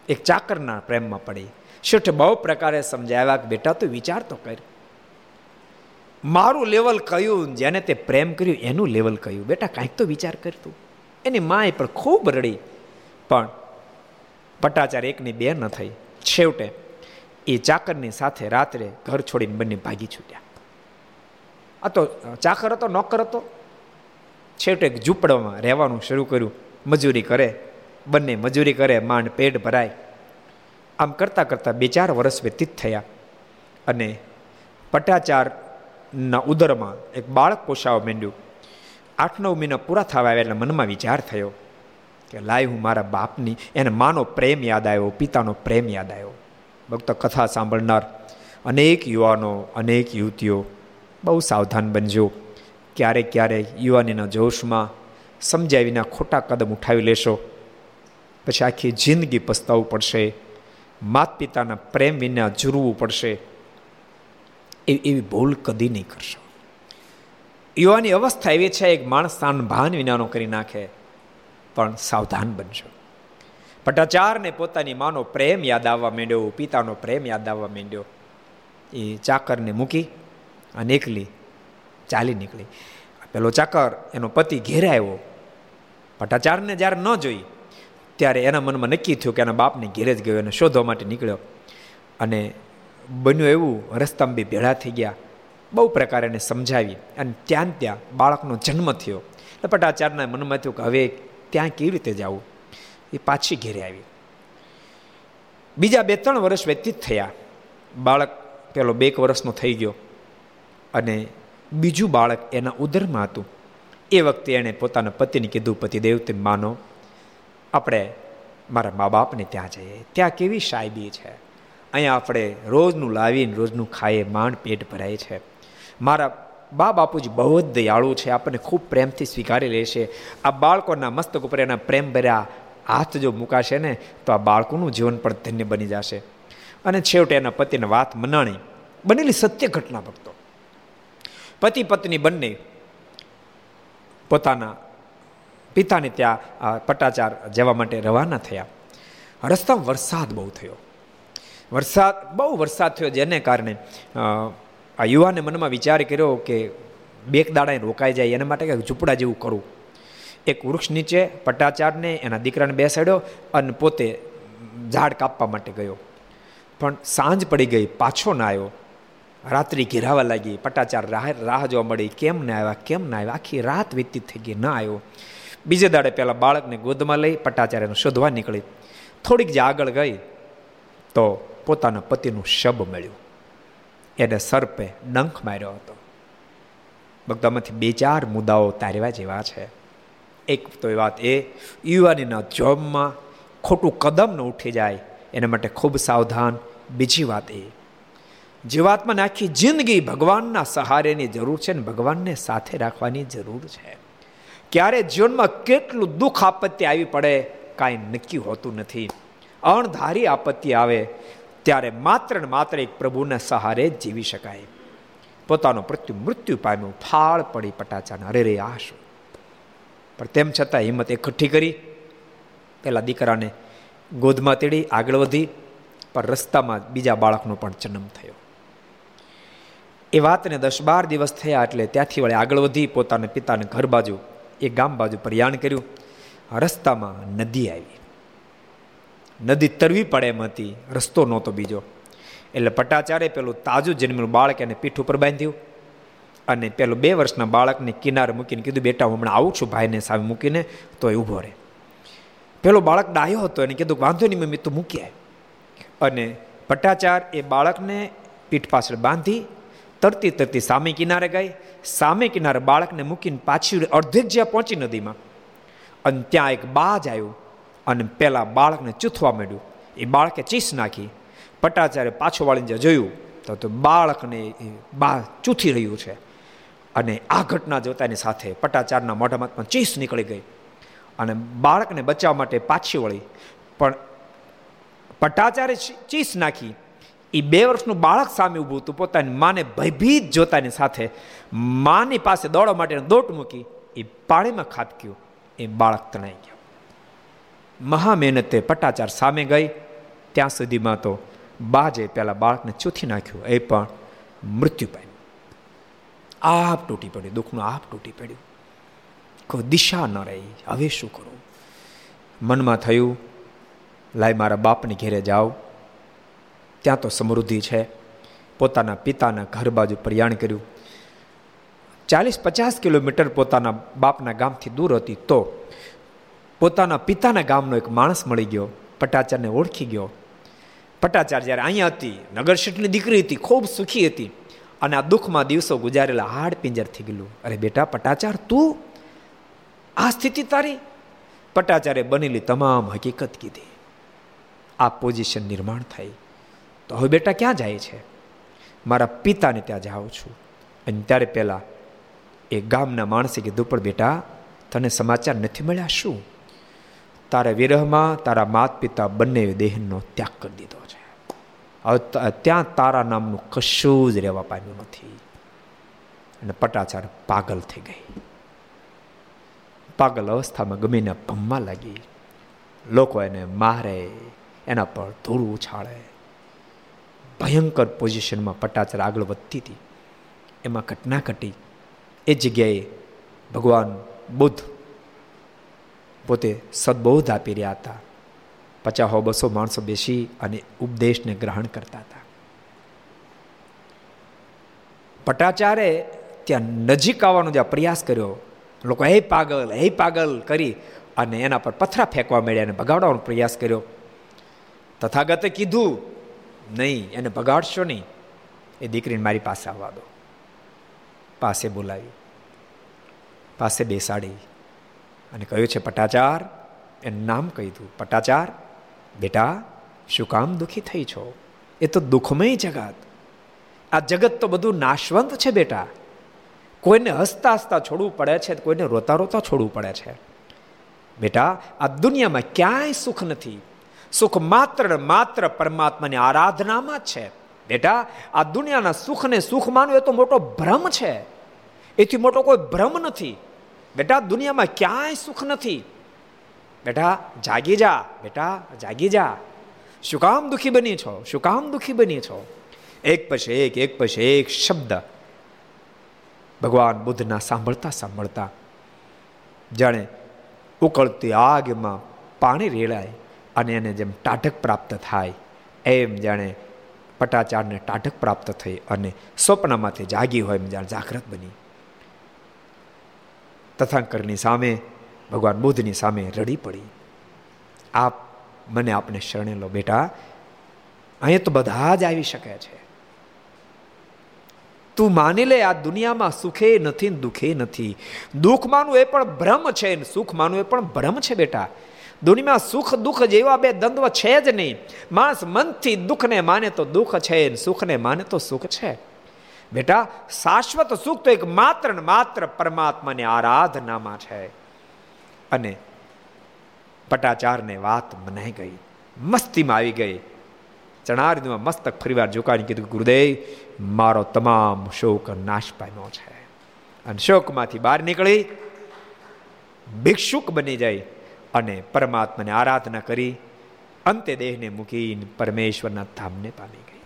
એક ચાકરના પ્રેમમાં પડી. શેઠ બહુ પ્રકારે સમજાવ્યા કે બેટા, તું વિચાર તો કર. મારું લેવલ કયું, જેને તે પ્રેમ કર્યું, એનું લેવલ કયું? બેટા, કાંઈક તો વિચાર કરતું એની માએ પણ ખૂબ રડી. પણ પટ્ટાચાર એકની બે ન થઈ. છેવટે એ ચાકરની સાથે રાત્રે ઘર છોડીને બંને ભાગી છૂટ્યા. આ તો ચાકર હતો, નોકર હતો. છેવટે ઝૂંપડામાં રહેવાનું શરૂ કર્યું. મજૂરી કરે, બંને મજૂરી કરે, માંડ પેટ ભરાય. આમ કરતાં કરતાં બે ચાર વર્ષ વ્યતીત થયા અને પટાચારના ઉદરમાં એક બાળક પોષાવા માંડ્યું. આઠ નવ મહિના પૂરા થવા આવ્યા એટલે મનમાં વિચાર થયો કે લાય હું મારા બાપની, એને માનો પ્રેમ યાદ આવ્યો, પિતાનો પ્રેમ યાદ આવ્યો. ભક્તો કથા સાંભળનાર અનેક યુવાનો, અનેક યુવતીઓ બહુ સાવધાન બનજો. ક્યારેક ક્યારેક યુવાનીના જોશમાં સમજ્યા વિના ખોટા કદમ ઉઠાવી લેશો. પછી આખી જિંદગી પસ્તાવવું પડશે. માત પિતાના પ્રેમ વિના જુરવું પડશે. એવી ભૂલ કદી નહીં કરશો. યુવાની અવસ્થા એવી છે, એક માણસ ભાન વિનાનો કરી નાખે, પણ સાવધાન બનશો ભટ્ટાચાર્યને પોતાની માનો પ્રેમ યાદ આવવા માંડ્યો, પિતાનો પ્રેમ યાદ આવવા માંડ્યો. એ ચાકરને મૂકી અને એકલી ચાલી નીકળી. પેલો ચાકર, એનો પતિ ઘેરે આવ્યો. પટાચારને જ્યારે ન જોઈ, ત્યારે એના મનમાં નક્કી થયું કે એના બાપને ઘેરે જ ગયો, એને શોધવા માટે નીકળ્યો. અને બન્યું એવું રસ્તામાં બી ભેળા થઈ ગયા. બહુ પ્રકારે એને સમજાવી અને ત્યાં ત્યાં બાળકનો જન્મ થયો. એટલે ભટ્ટાચાર્યના મનમાં થયું કે હવે ત્યાં કેવી રીતે જવું? એ પાછી ઘેરે આવી. બીજા બે ત્રણ વર્ષ વ્યતીત થયા. બાળક પેલો બે વર્ષનો થઈ ગયો. અને બીજું બાળક એના ઉદરમાં હતું. એ વખતે એણે પોતાના પતિને કીધું પતિદેવ તે માનો, આપણે મારા મા બાપને ત્યાં જઈએ. ત્યાં કેવી સાહેબી છે? અહીંયા આપણે રોજનું લાવીને રોજનું ખાઈએ, માંડ પેટ ભરાય છે. મારા બા બાપુજી બહુ જ દયાળુ છે. આપણને ખૂબ પ્રેમથી સ્વીકારી લે છે. આ બાળકોના મસ્તક ઉપર એના પ્રેમ ભર્યા હાથ જો મુકાશે ને, તો આ બાળકોનું જીવન પણ ધન્ય બની જશે. અને છેવટે એના પતિને વાત મનાણી. બનેલી સત્ય ઘટના ભક્તો. પતિ પત્ની બંને પોતાના પિતાને ત્યાં પટ્ટાચાર જવા માટે રવાના થયા. રસ્તામાં વરસાદ બહુ થયો. વરસાદ, બહુ વરસાદ થયો જેને કારણે આ યુવાને મનમાં વિચાર કર્યો કે બેક દાડાએ રોકાઈ જાય, એના માટે કંઈક ઝૂંપડા જેવું કરું. એક વૃક્ષ નીચે પટ્ટાચારને એના દીકરાને બેસાડ્યો અને પોતે ઝાડ કાપવા માટે ગયો. પણ સાંજ પડી ગઈ, પાછો ના આવ્યો. રાત્રિ ઘેરાવા લાગી, પટાચાર રાહ રાહ જોવા મળી, કેમ ના આવ્યા, કેમ ના આવ્યા? આખી રાત વીતી થઈ ગઈ, ના આવ્યો. બીજે દાડે પહેલાં બાળકને ગોદમાં લઈ પટાચાર્યને શોધવા નીકળી. થોડીક જે આગળ ગઈ તો પોતાના પતિનું શબ મળ્યું. એને સર્પે ડંખ માર્યો હતો. ભક્તોમાંથી બે ચાર મુદ્દાઓ તારવા જેવા છે. એક તો એ વાત એ, યુવાનીના જોબમાં ખોટું કદમ ન ઉઠી જાય, એના માટે ખૂબ સાવધાન. બીજી વાત એ જીવાત્માને આખી જિંદગી ભગવાનના સહારેની જરૂર છે ને ભગવાનને સાથે રાખવાની જરૂર છે. ક્યારે જીવનમાં કેટલું દુઃખ આપત્તિ આવી પડે, કાંઈ નક્કી હોતું નથી. અણધારી આપત્તિ આવે, ત્યારે માત્ર ને માત્ર એક પ્રભુના સહારે જીવી શકાય. પોતાનો પ્રત્યુ મૃત્યુ પામ્યું, ફાળ પડી પટાચાને અરે રે આ શું? પણ તેમ છતાં હિંમત એકઠી કરી. પેલા દીકરાને ગોદમાં તેડી આગળ વધી, પણ રસ્તામાં બીજા બાળકનો પણ જન્મ થયો. એ વાતને દસ બાર દિવસ થયા એટલે ત્યાંથી વળે આગળ વધી પોતાના પિતાને ઘર બાજુ, એ ગામ બાજુ પ્રયાણ કર્યું. રસ્તામાં નદી આવી. નદી તરવી પડે એમ હતી, રસ્તો નહોતો બીજો. એટલે પટાચારે પેલું તાજું જન્મેલું બાળક એને પીઠ ઉપર બાંધ્યું. અને પેલું બે વર્ષના બાળકને કિનારે મૂકીને કીધું, બેટા, હું હમણાં આવું છું ભાઈને સામે મૂકીને, તો એ ઊભો રહે. પેલો બાળક ડાયો હતો, એને કીધું, વાંધો નહીં મમ્મી, તું મૂકી અને પટાચાર એ બાળકને પીઠ પાછળ બાંધી તરતી તરતી સામે કિનારે ગઈ, સામે કિનારે બાળકને મૂકીને પાછી અડધેક જ્યાં પહોંચી નદીમાં. અને ત્યાં એક બાજ આવ્યું અને પેલા બાળકને ચૂથવા માંડ્યું. એ બાળકે ચીસ નાખી. પટ્ટાચાર્ય પાછો વાળીને જોયું તો બાળકને બા ચૂથી રહ્યું છે. અને આ ઘટના જોતાની સાથે પટાચારના મોઢામાં પણ ચીસ નીકળી ગઈ. અને બાળકને બચાવવા માટે પાછી વળી. પણ પટાચારે ચીસ નાખી. એ બે વર્ષનું બાળક સામે ઊભું હતું. પોતાની માને ભયભીત જોતાની સાથે માની પાસે દોડવા માટે દોટ મૂકી એ પાણીમાં ખાબક્યું એ બાળક તણાઈ ગયો. મહા મહેનતે પટાચાર સામે ગઈ. ત્યાં સુધીમાં તો બાજે પેલા બાળકને ચૂથી નાખ્યું. એ પણ મૃત્યુ પામ્યું. આપ તૂટી પડ્યું. દુઃખનું આપ તૂટી પડ્યું. કોઈ દિશા ન રહી. હવે શું કરું? મનમાં થયું, લાય મારા બાપને ઘેરે જાઓ. ત્યાં તો સમૃદ્ધિ છે. પોતાના પિતાના ઘર બાજુ પ્રયાણ કર્યું. ચાલીસ પચાસ કિલોમીટર પોતાના બાપના ગામથી દૂર હતી તો પોતાના પિતાના ગામનો એક માણસ મળી ગયો પટાચારને ઓળખી ગયો. પટાચાર જ્યારે અહીંયા હતી નગરશેઠની દીકરી હતી, ખૂબ સુખી હતી અને આ દુઃખમાં દિવસો ગુજારેલા હાડ પિંજર થઈ ગયેલું. અરે બેટા પટાચાર તું આ સ્થિતિ તારી? પટાચારે બનેલી તમામ હકીકત કીધી. આ પોઝિશન નિર્માણ થઈ. તો હવે બેટા ક્યાં જાય છે? મારા પિતાને ત્યાં જાઉં છું. અને ત્યારે પહેલાં એ ગામના માણસે કીધું, પણ બેટા, તને સમાચાર નથી મળ્યા શું? તારા વિરહમાં તારા માત પિતા બંને દેહનો ત્યાગ કરી દીધો છે. હવે ત્યાં તારા નામનું કશું જ રહેવા પામ્યું નથી. અને પટાચાર પાગલ થઈ ગઈ. પાગલ અવસ્થામાં ગમીને ભમવા લાગી. લોકો એને મારે, એના પર ધૂળ ઉછાળે. ભયંકર પોઝિશનમાં પટાચર આગળ વધતી હતી. એમાં ઘટના ઘટી. એ જગ્યાએ ભગવાન બુદ્ધ પોતે સદબોધ આપી રહ્યા હતા. પચાસો બસો માણસો બેસી અને ઉપદેશને ગ્રહણ કરતા હતા. પટાચારે ત્યાં નજીક આવવાનો જે પ્રયાસ કર્યો, લોકો, હે પાગલ હે પાગલ, કરી અને એના પર પથરા ફેંકવા મળ્યા અને ભગાડવાનો પ્રયાસ કર્યો. તથાગતે કીધું નહીં, એને ભગાડશો નહીં. એ દીકરીને મારી પાસે આવવા દો. પાસે બોલાવી. પાસે બેસાડી. અને કહ્યું છે, પટાચાર. એનું નામ કહ્યું પટાચાર, બેટા, શું કામ દુઃખી થઈ છો? એ તો દુઃખમય જગત. આ જગત તો બધું નાશવંત છે, બેટા. કોઈને હસતા હસતા છોડવું પડે છે, કોઈને રોતા રોતા છોડવું પડે છે. બેટા, આ દુનિયામાં ક્યાંય સુખ નથી. સુખ માત્ર માત્ર પરમાત્માની આરાધનામાં છે. બેટા, આ દુનિયાના સુખને સુખ માનવું એ તો મોટો ભ્રમ છે. એથી મોટો કોઈ ભ્રમ નથી. બેટા, દુનિયામાં ક્યાંય સુખ નથી. બેટા, જાગી જા, બેટા, જાગી જા. શું કામ દુઃખી બની છો? શું કામ દુઃખી બની છો? એક પછી એક એક પછી એક શબ્દ ભગવાન બુદ્ધના સાંભળતા સાંભળતા જાણે ઉકળતી આગમાં પાણી રેડાય. અને એને જેમ ટાઢક પ્રાપ્ત થાય, એમ જાણે પટાચારને ટાઢક પ્રાપ્ત થઈ અને સ્વપ્નમાંથી જાગી હોય એમ જાણે જાગૃત બની. તથાંકરની સામે, ભગવાન બુદ્ધની સામે રડી પડી. આપ મને આપને શરણે લો બેટા. અહીંયા તો બધા જ આવી શકે છે. તું માની લે આ દુનિયામાં સુખે નથી દુઃખે નથી. દુઃખ માનવું એ પણ ભ્રમ છે સુખ માનવું એ પણ ભ્રમ છે બેટા. દુનિયામાં સુખ દુઃખ જેવા બે દ્વંદ્વ છે જ નહીં. માણસ મનથી દુઃખને માને તો દુઃખ છે, સુખને માને તો સુખ છે. બેટા, શાશ્વત સુખ તો એક માત્ર ને માત્ર પરમાત્માની આરાધનામાં છે. અને પટાચારને વાત મનાઈ ગઈ. મસ્તીમાં આવી ગઈ. ચણારીમાં મસ્તક ફરીવાર ઝુકાવીને કીધું ગુરુદેવ, મારો તમામ શોક નાશ પામ્યો છે. અને શોકમાંથી બહાર નીકળી, ભિક્ષુક બની જાય. અને પરમાત્માને આરાધના કરી, અંતે દેહને મૂકીને પરમેશ્વરના ધામને પામી ગઈ.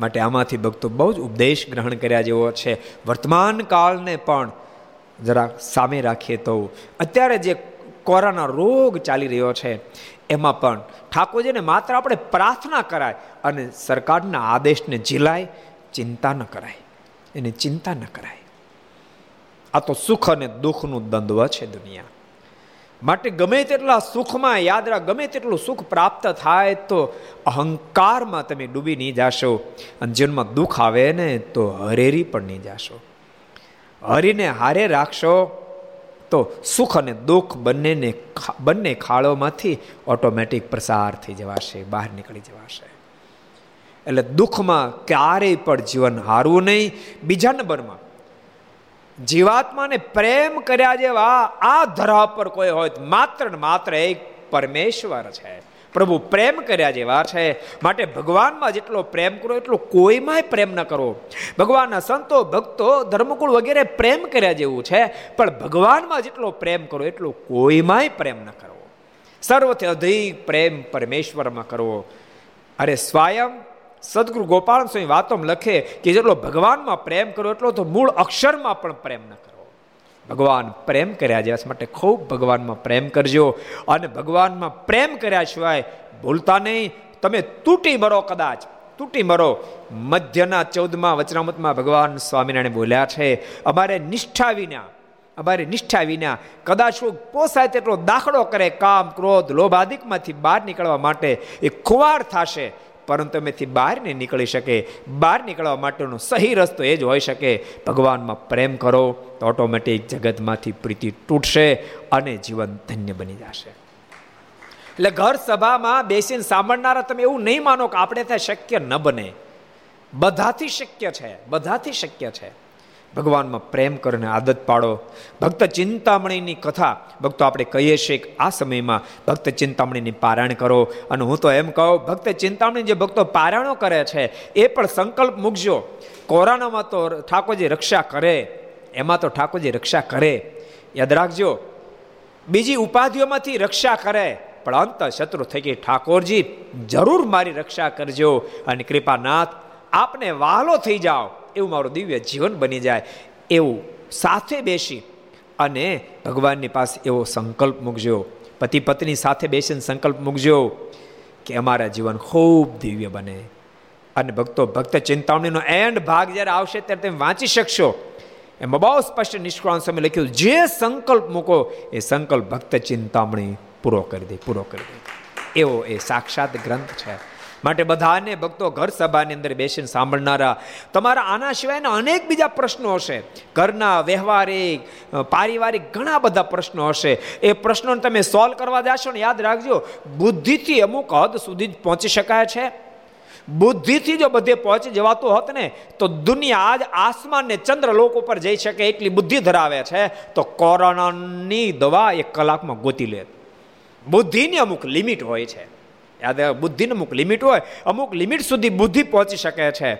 માટે આમાંથી ભક્તો બહુ જ ઉપદેશ ગ્રહણ કર્યા જેવો છે. વર્તમાન કાળને પણ જરા સામે રાખીએ તો અત્યારે જે કોરોના રોગ ચાલી રહ્યો છે, એમાં પણ ઠાકોરજીને માત્ર આપણે પ્રાર્થના કરાય અને સરકારના આદેશને ઝીલાય ચિંતા ન કરાય. એની ચિંતા ન કરાય. આ તો સુખ અને દુઃખનું દ્વંદ્વ છે દુનિયા. માટે ગમે તેટલા સુખમાં યાદ રાખ, ગમે તેટલું સુખ પ્રાપ્ત થાય તો અહંકારમાં તમે ડૂબી નહીં જાશો અને જીવનમાં દુઃખ આવે ને તો હરેરી પણ નહીં જાશો. હરીને હારે રાખશો તો સુખ અને દુઃખ બંનેને બંને ખાળોમાંથી ઓટોમેટિક પ્રસાર થઈ જવાશે, બહાર નીકળી જવાશે. એટલે દુઃખમાં ક્યારેય પણ જીવન હારવું નહીં. બીજા નંબરમાં જીવાત્માને પ્રેમ કર્યા જેવા આ ધરા પર કોઈ હોય માત્ર ને માત્ર એક પરમેશ્વર છે. પ્રભુ પ્રેમ કર્યા જેવા છે. માટે ભગવાનમાં જેટલો પ્રેમ કરો, એટલો કોઈમાંય પ્રેમ ન કરો. ભગવાનના સંતો, ભક્તો, ધર્મકુળ વગેરે પ્રેમ કર્યા જેવું છે. પણ ભગવાનમાં જેટલો પ્રેમ કરો, એટલો કોઈમાંય પ્રેમ ન કરવો સર્વથી અધિક પ્રેમ પરમેશ્વરમાં કરવો અરે સ્વયં સદગુરુ ગોપાલ સ્વામી વાતોમાં લખે કે જેટલો ભગવાનમાં પ્રેમ કરો, એટલો તો મૂળ અક્ષરમાં પણ પ્રેમ ન કરો. ભગવાન પ્રેમ કર્યા છે. માટે ખૂબ ભગવાનમાં પ્રેમ કરજો અને ભગવાનમાં પ્રેમ કર્યા સિવાય ભૂલતા નહીં. તમે તૂટી મરો કદાચ. તૂટી મરો. મધ્યના ચૌદમાં વચનામતમાં ભગવાન સ્વામિનારાયણ બોલ્યા છે, અમારે નિષ્ઠા વિના, અમારે નિષ્ઠા વિના કદાચ પોસાય તેટલો દાખલો કરે, કામ, ક્રોધ લોભાદિકમાંથી બહાર નીકળવા માટે એ ખુવાર થશે. પરંતુ એમાંથી બહાર નહીં નીકળી શકે. બહાર નીકળવા માટેનો સહી રસ્તો એ જ હોઈ શકે. ભગવાનમાં પ્રેમ કરો તો ઓટોમેટિક જગતમાંથી પ્રીતિ તૂટશે અને જીવન ધન્ય બની જશે. એટલે ઘર સભામાં બેસીને સાંભળનારા તમે એવું નહીં માનો કે આપણે ત્યાં શક્ય ન બને. બધાથી શક્ય છે, બધાથી શક્ય છે. ભગવાનમાં પ્રેમ કરીને આદત પાડો. ભક્ત ચિંતામણીની કથા, ભક્તો આપણે કહીએ છીએ કે આ સમયમાં ભક્ત ચિંતામણીની પારાયણ કરો. અને હું તો એમ કહું, ભક્ત ચિંતામણી જે ભક્તો પારાયણો કરે છે, એ પણ સંકલ્પ મૂકજો. કોરોનામાં તો ઠાકોરજી રક્ષા કરે, એમાં તો ઠાકોરજી રક્ષા કરે. યાદ રાખજો, બીજી ઉપાધિઓમાંથી રક્ષા કરે, પણ અંત શત્રુ થઈ ગઈ. ઠાકોરજી જરૂર મારી રક્ષા કરજો અને કૃપાનાથ આપને વાલો થઈ જાઓ. એવું મારું દિવ્ય જીવન બની જાય એવું સાથે બેસી અને ભગવાનની પાસે એવો સંકલ્પ મૂકજો. પતિ પત્ની સાથે બેસીને સંકલ્પ મૂકજો કે અમારા જીવન ખૂબ દિવ્ય બને. અને ભક્તો ભક્ત ચિંતામણીનો એન્ડ ભાગ જ્યારે આવશે ત્યારે તમે વાંચી શકશો. એમાં બહુ સ્પષ્ટ નિષ્કળાંત સમય લખ્યું જે સંકલ્પ મૂકો એ સંકલ્પ ભક્ત ચિંતામણી પૂરો કરી દે, પૂરો કરી દે. એવો એ સાક્ષાત ગ્રંથ છે. માટે બધાને ભક્તો ઘર સભાની અંદર બેસીને સાંભળનારા તમારા આના સિવાયના અનેક બીજા પ્રશ્નો હશે. ઘરના વ્યવહારિક પારિવારિક ઘણા બધા પ્રશ્નો હશે. એ પ્રશ્નોને તમે સોલ્વ કરવા જશો ને યાદ રાખજો, બુદ્ધિથી અમુક હદ સુધી જ પહોંચી શકાય છે. બુદ્ધિથી જો બધે પહોંચી જવાતું હોત ને, તો દુનિયા આજ આસમાન ને ચંદ્ર લોક ઉપર જઈ શકે એટલી બુદ્ધિ ધરાવે છે. તો કોરોનાની દવા એક કલાકમાં ગોતી લે. બુદ્ધિની અમુક લિમિટ હોય છે. યાદ બુદ્ધિને અમુક લિમિટ હોય, અમુક લિમિટ સુધી બુદ્ધિ પહોંચી શકે છે.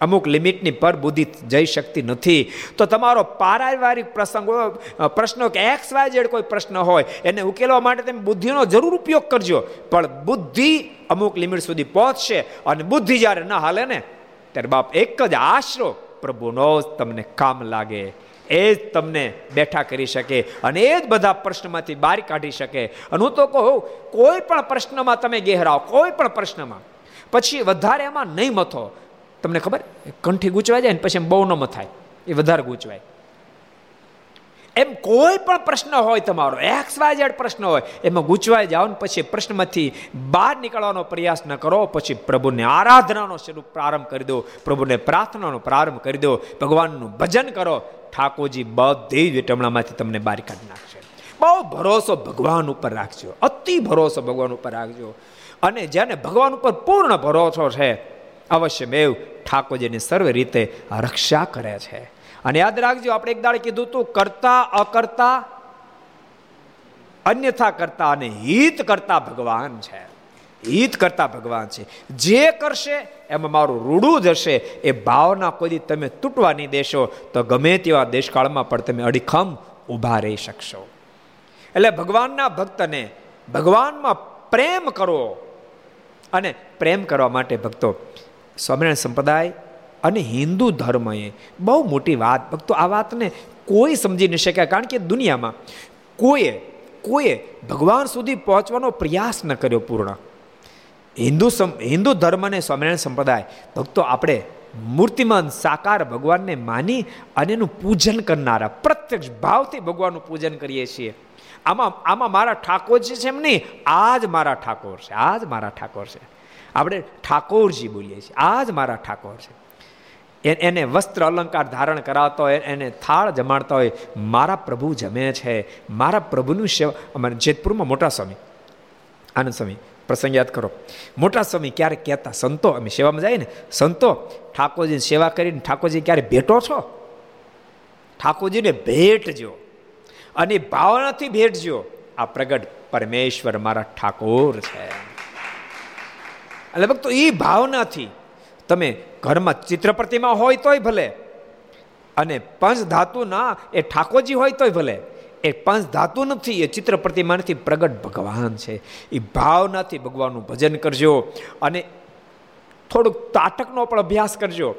અમુક લિમિટની પર બુદ્ધિ જઈ શકતી નથી. તો તમારો પારિવારિક પ્રસંગ પ્રશ્નો કે એક્સ વાય જેડ કોઈ પ્રશ્ન હોય, એને ઉકેલવા માટે તમે બુદ્ધિનો જરૂર ઉપયોગ કરજો. પણ બુદ્ધિ અમુક લિમિટ સુધી પહોંચશે અને બુદ્ધિ જ્યારે ન હાલે ને, ત્યારે બાપ એક જ આશરો, પ્રભુનો તમને કામ લાગે. એ જ તમને બેઠા કરી શકે અને એ જ બધા પ્રશ્નમાંથી બહાર કાઢી શકે. અને હું તો કહું, કોઈ પણ પ્રશ્નમાં તમે ગેહરાવો, કોઈ પણ પ્રશ્નમાં. પછી વધારે એમાં નહીં મથો. તમને ખબર? કંઠી ગૂંચવાઈ જાય ને પછી એમ બહુ ન મથાય. એ વધારે ગૂંચવાય. એમ કોઈ પણ પ્રશ્ન હોય, તમારો એક્સ વાય ઝેડ પ્રશ્ન હોય, એમાં ગૂંચવાઈ જાઓ ને પછી પ્રશ્નમાંથી બહાર નીકળવાનો પ્રયાસ ન કરો, પછી પ્રભુને આરાધનાનો સ્વરૂપ પ્રારંભ કરી દો, પ્રભુને પ્રાર્થનાનો પ્રારંભ કરી દો, ભગવાનનું ભજન કરો, ઠાકોરજી બધી જ વિટમણામાંથી તમને બહાર કાઢી નાખશે. બહુ ભરોસો ભગવાન ઉપર રાખજો, અતિ ભરોસો ભગવાન ઉપર રાખજો. અને જેને ભગવાન ઉપર પૂર્ણ ભરોસો છે, અવશ્ય મેવ ઠાકોરજીની સર્વ રીતે રક્ષા કરે છે. અને યાદ રાખજો, આપણે એક દાડે કીધું તું કરતા અકર્તા, અન્યથા કરતા અને હિત કરતા ભગવાન છે. હિત કરતા ભગવાન છે. જે કરશે, એમાં મારું રૂડું જશે, એ ભાવના કોઈ તમે તૂટવા નહીં દેશો, તો ગમે તેવા દેશકાળમાં પણ તમે અડીખમ ઊભા રહી શકશો. એટલે ભગવાનના ભક્તને ભગવાનમાં પ્રેમ કરવો અને પ્રેમ કરવા માટે ભક્તો સ્વામિનારાયણ સંપ્રદાય અને હિન્દુ ધર્મએ બહુ મોટી વાત, ભક્તો, આ વાતને કોઈ સમજી નહીં શક્યા, કારણ કે દુનિયામાં કોઈએ કોઈએ ભગવાન સુધી પહોંચવાનો પ્રયાસ ન કર્યો પૂર્ણ. હિન્દુ હિન્દુ ધર્મને સ્વામિનારાયણ સંપ્રદાય, ભક્તો, આપણે મૂર્તિમાન સાકાર ભગવાનને માની અને એનું પૂજન કરનારા, પ્રત્યક્ષ ભાવથી ભગવાનનું પૂજન કરીએ છીએ. આમાં આમાં મારા ઠાકોર છે એમ નહીં આ જ મારા ઠાકોર છે આ જ મારા ઠાકોર છે. આપણે ઠાકોરજી બોલીએ છીએ આ જ મારા ઠાકોર છે. એને વસ્ત્ર અલંકાર ધારણ કરાવતો હોય, એને થાળ જમાડતા હોય, મારા પ્રભુ જમે છે, મારા પ્રભુનું સેવા, અમારે જેતપુરમાં મોટા સ્વામી આનંદ સ્વામી પ્રસંગ યાદ કરો. મોટા સ્વામી ક્યારેક કહેતા, સંતો, અમે સેવામાં જાય ને, સંતો, ઠાકોરજીની સેવા કરીને ઠાકોરજી ક્યારે ભેટો છો? ઠાકોરજીને ભેટજો અને ભાવનાથી ભેટજો આ પ્રગટ પરમેશ્વર મારા ઠાકોર છે. એટલે ભક્તો એ ભાવનાથી તમે ઘરમાં ચિત્ર પ્રતિમા હોય તોય ભલે. અને પંચ ધાતુના એ ઠાકોરજી હોય તોય ભલે. એ પંચ ધાતુ નથી, એ ચિત્ર પ્રતિમા નથી પ્રગટ ભગવાન છે. એ ભાવનાથી ભગવાનનું ભજન કરજો અને થોડુંક તાટકનો પણ અભ્યાસ કરજો.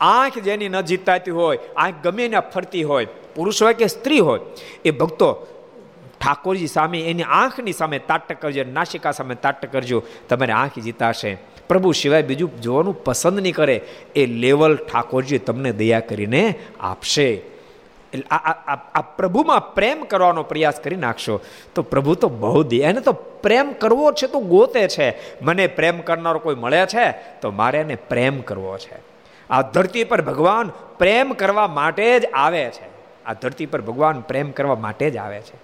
આંખ જેની ન જીતાતી હોય, આંખ ગમે એને ફરતી હોય, પુરુષ હોય કે સ્ત્રી હોય, એ ભક્તો ઠાકોરજી સામે એની આંખની સામે તાટક કરજો નાસિકા સામે તાટક કરજો, તમારે આંખ જીતાશે. પ્રભુ સિવાય બીજું જોવાનું પસંદ નહીં કરે. એ લેવલ ઠાકોરજી તમને દયા કરીને આપશે. એટલે આ પ્રભુમાં પ્રેમ કરવાનો પ્રયાસ કરી નાખશો. તો પ્રભુ તો બહુ દે એને તો પ્રેમ કરવો છે તો ગોતે છે. મને પ્રેમ કરનારો કોઈ મળે છે તો મારે એને પ્રેમ કરવો છે. આ ધરતી પર ભગવાન પ્રેમ કરવા માટે જ આવે છે. આ ધરતી પર ભગવાન પ્રેમ કરવા માટે જ આવે છે.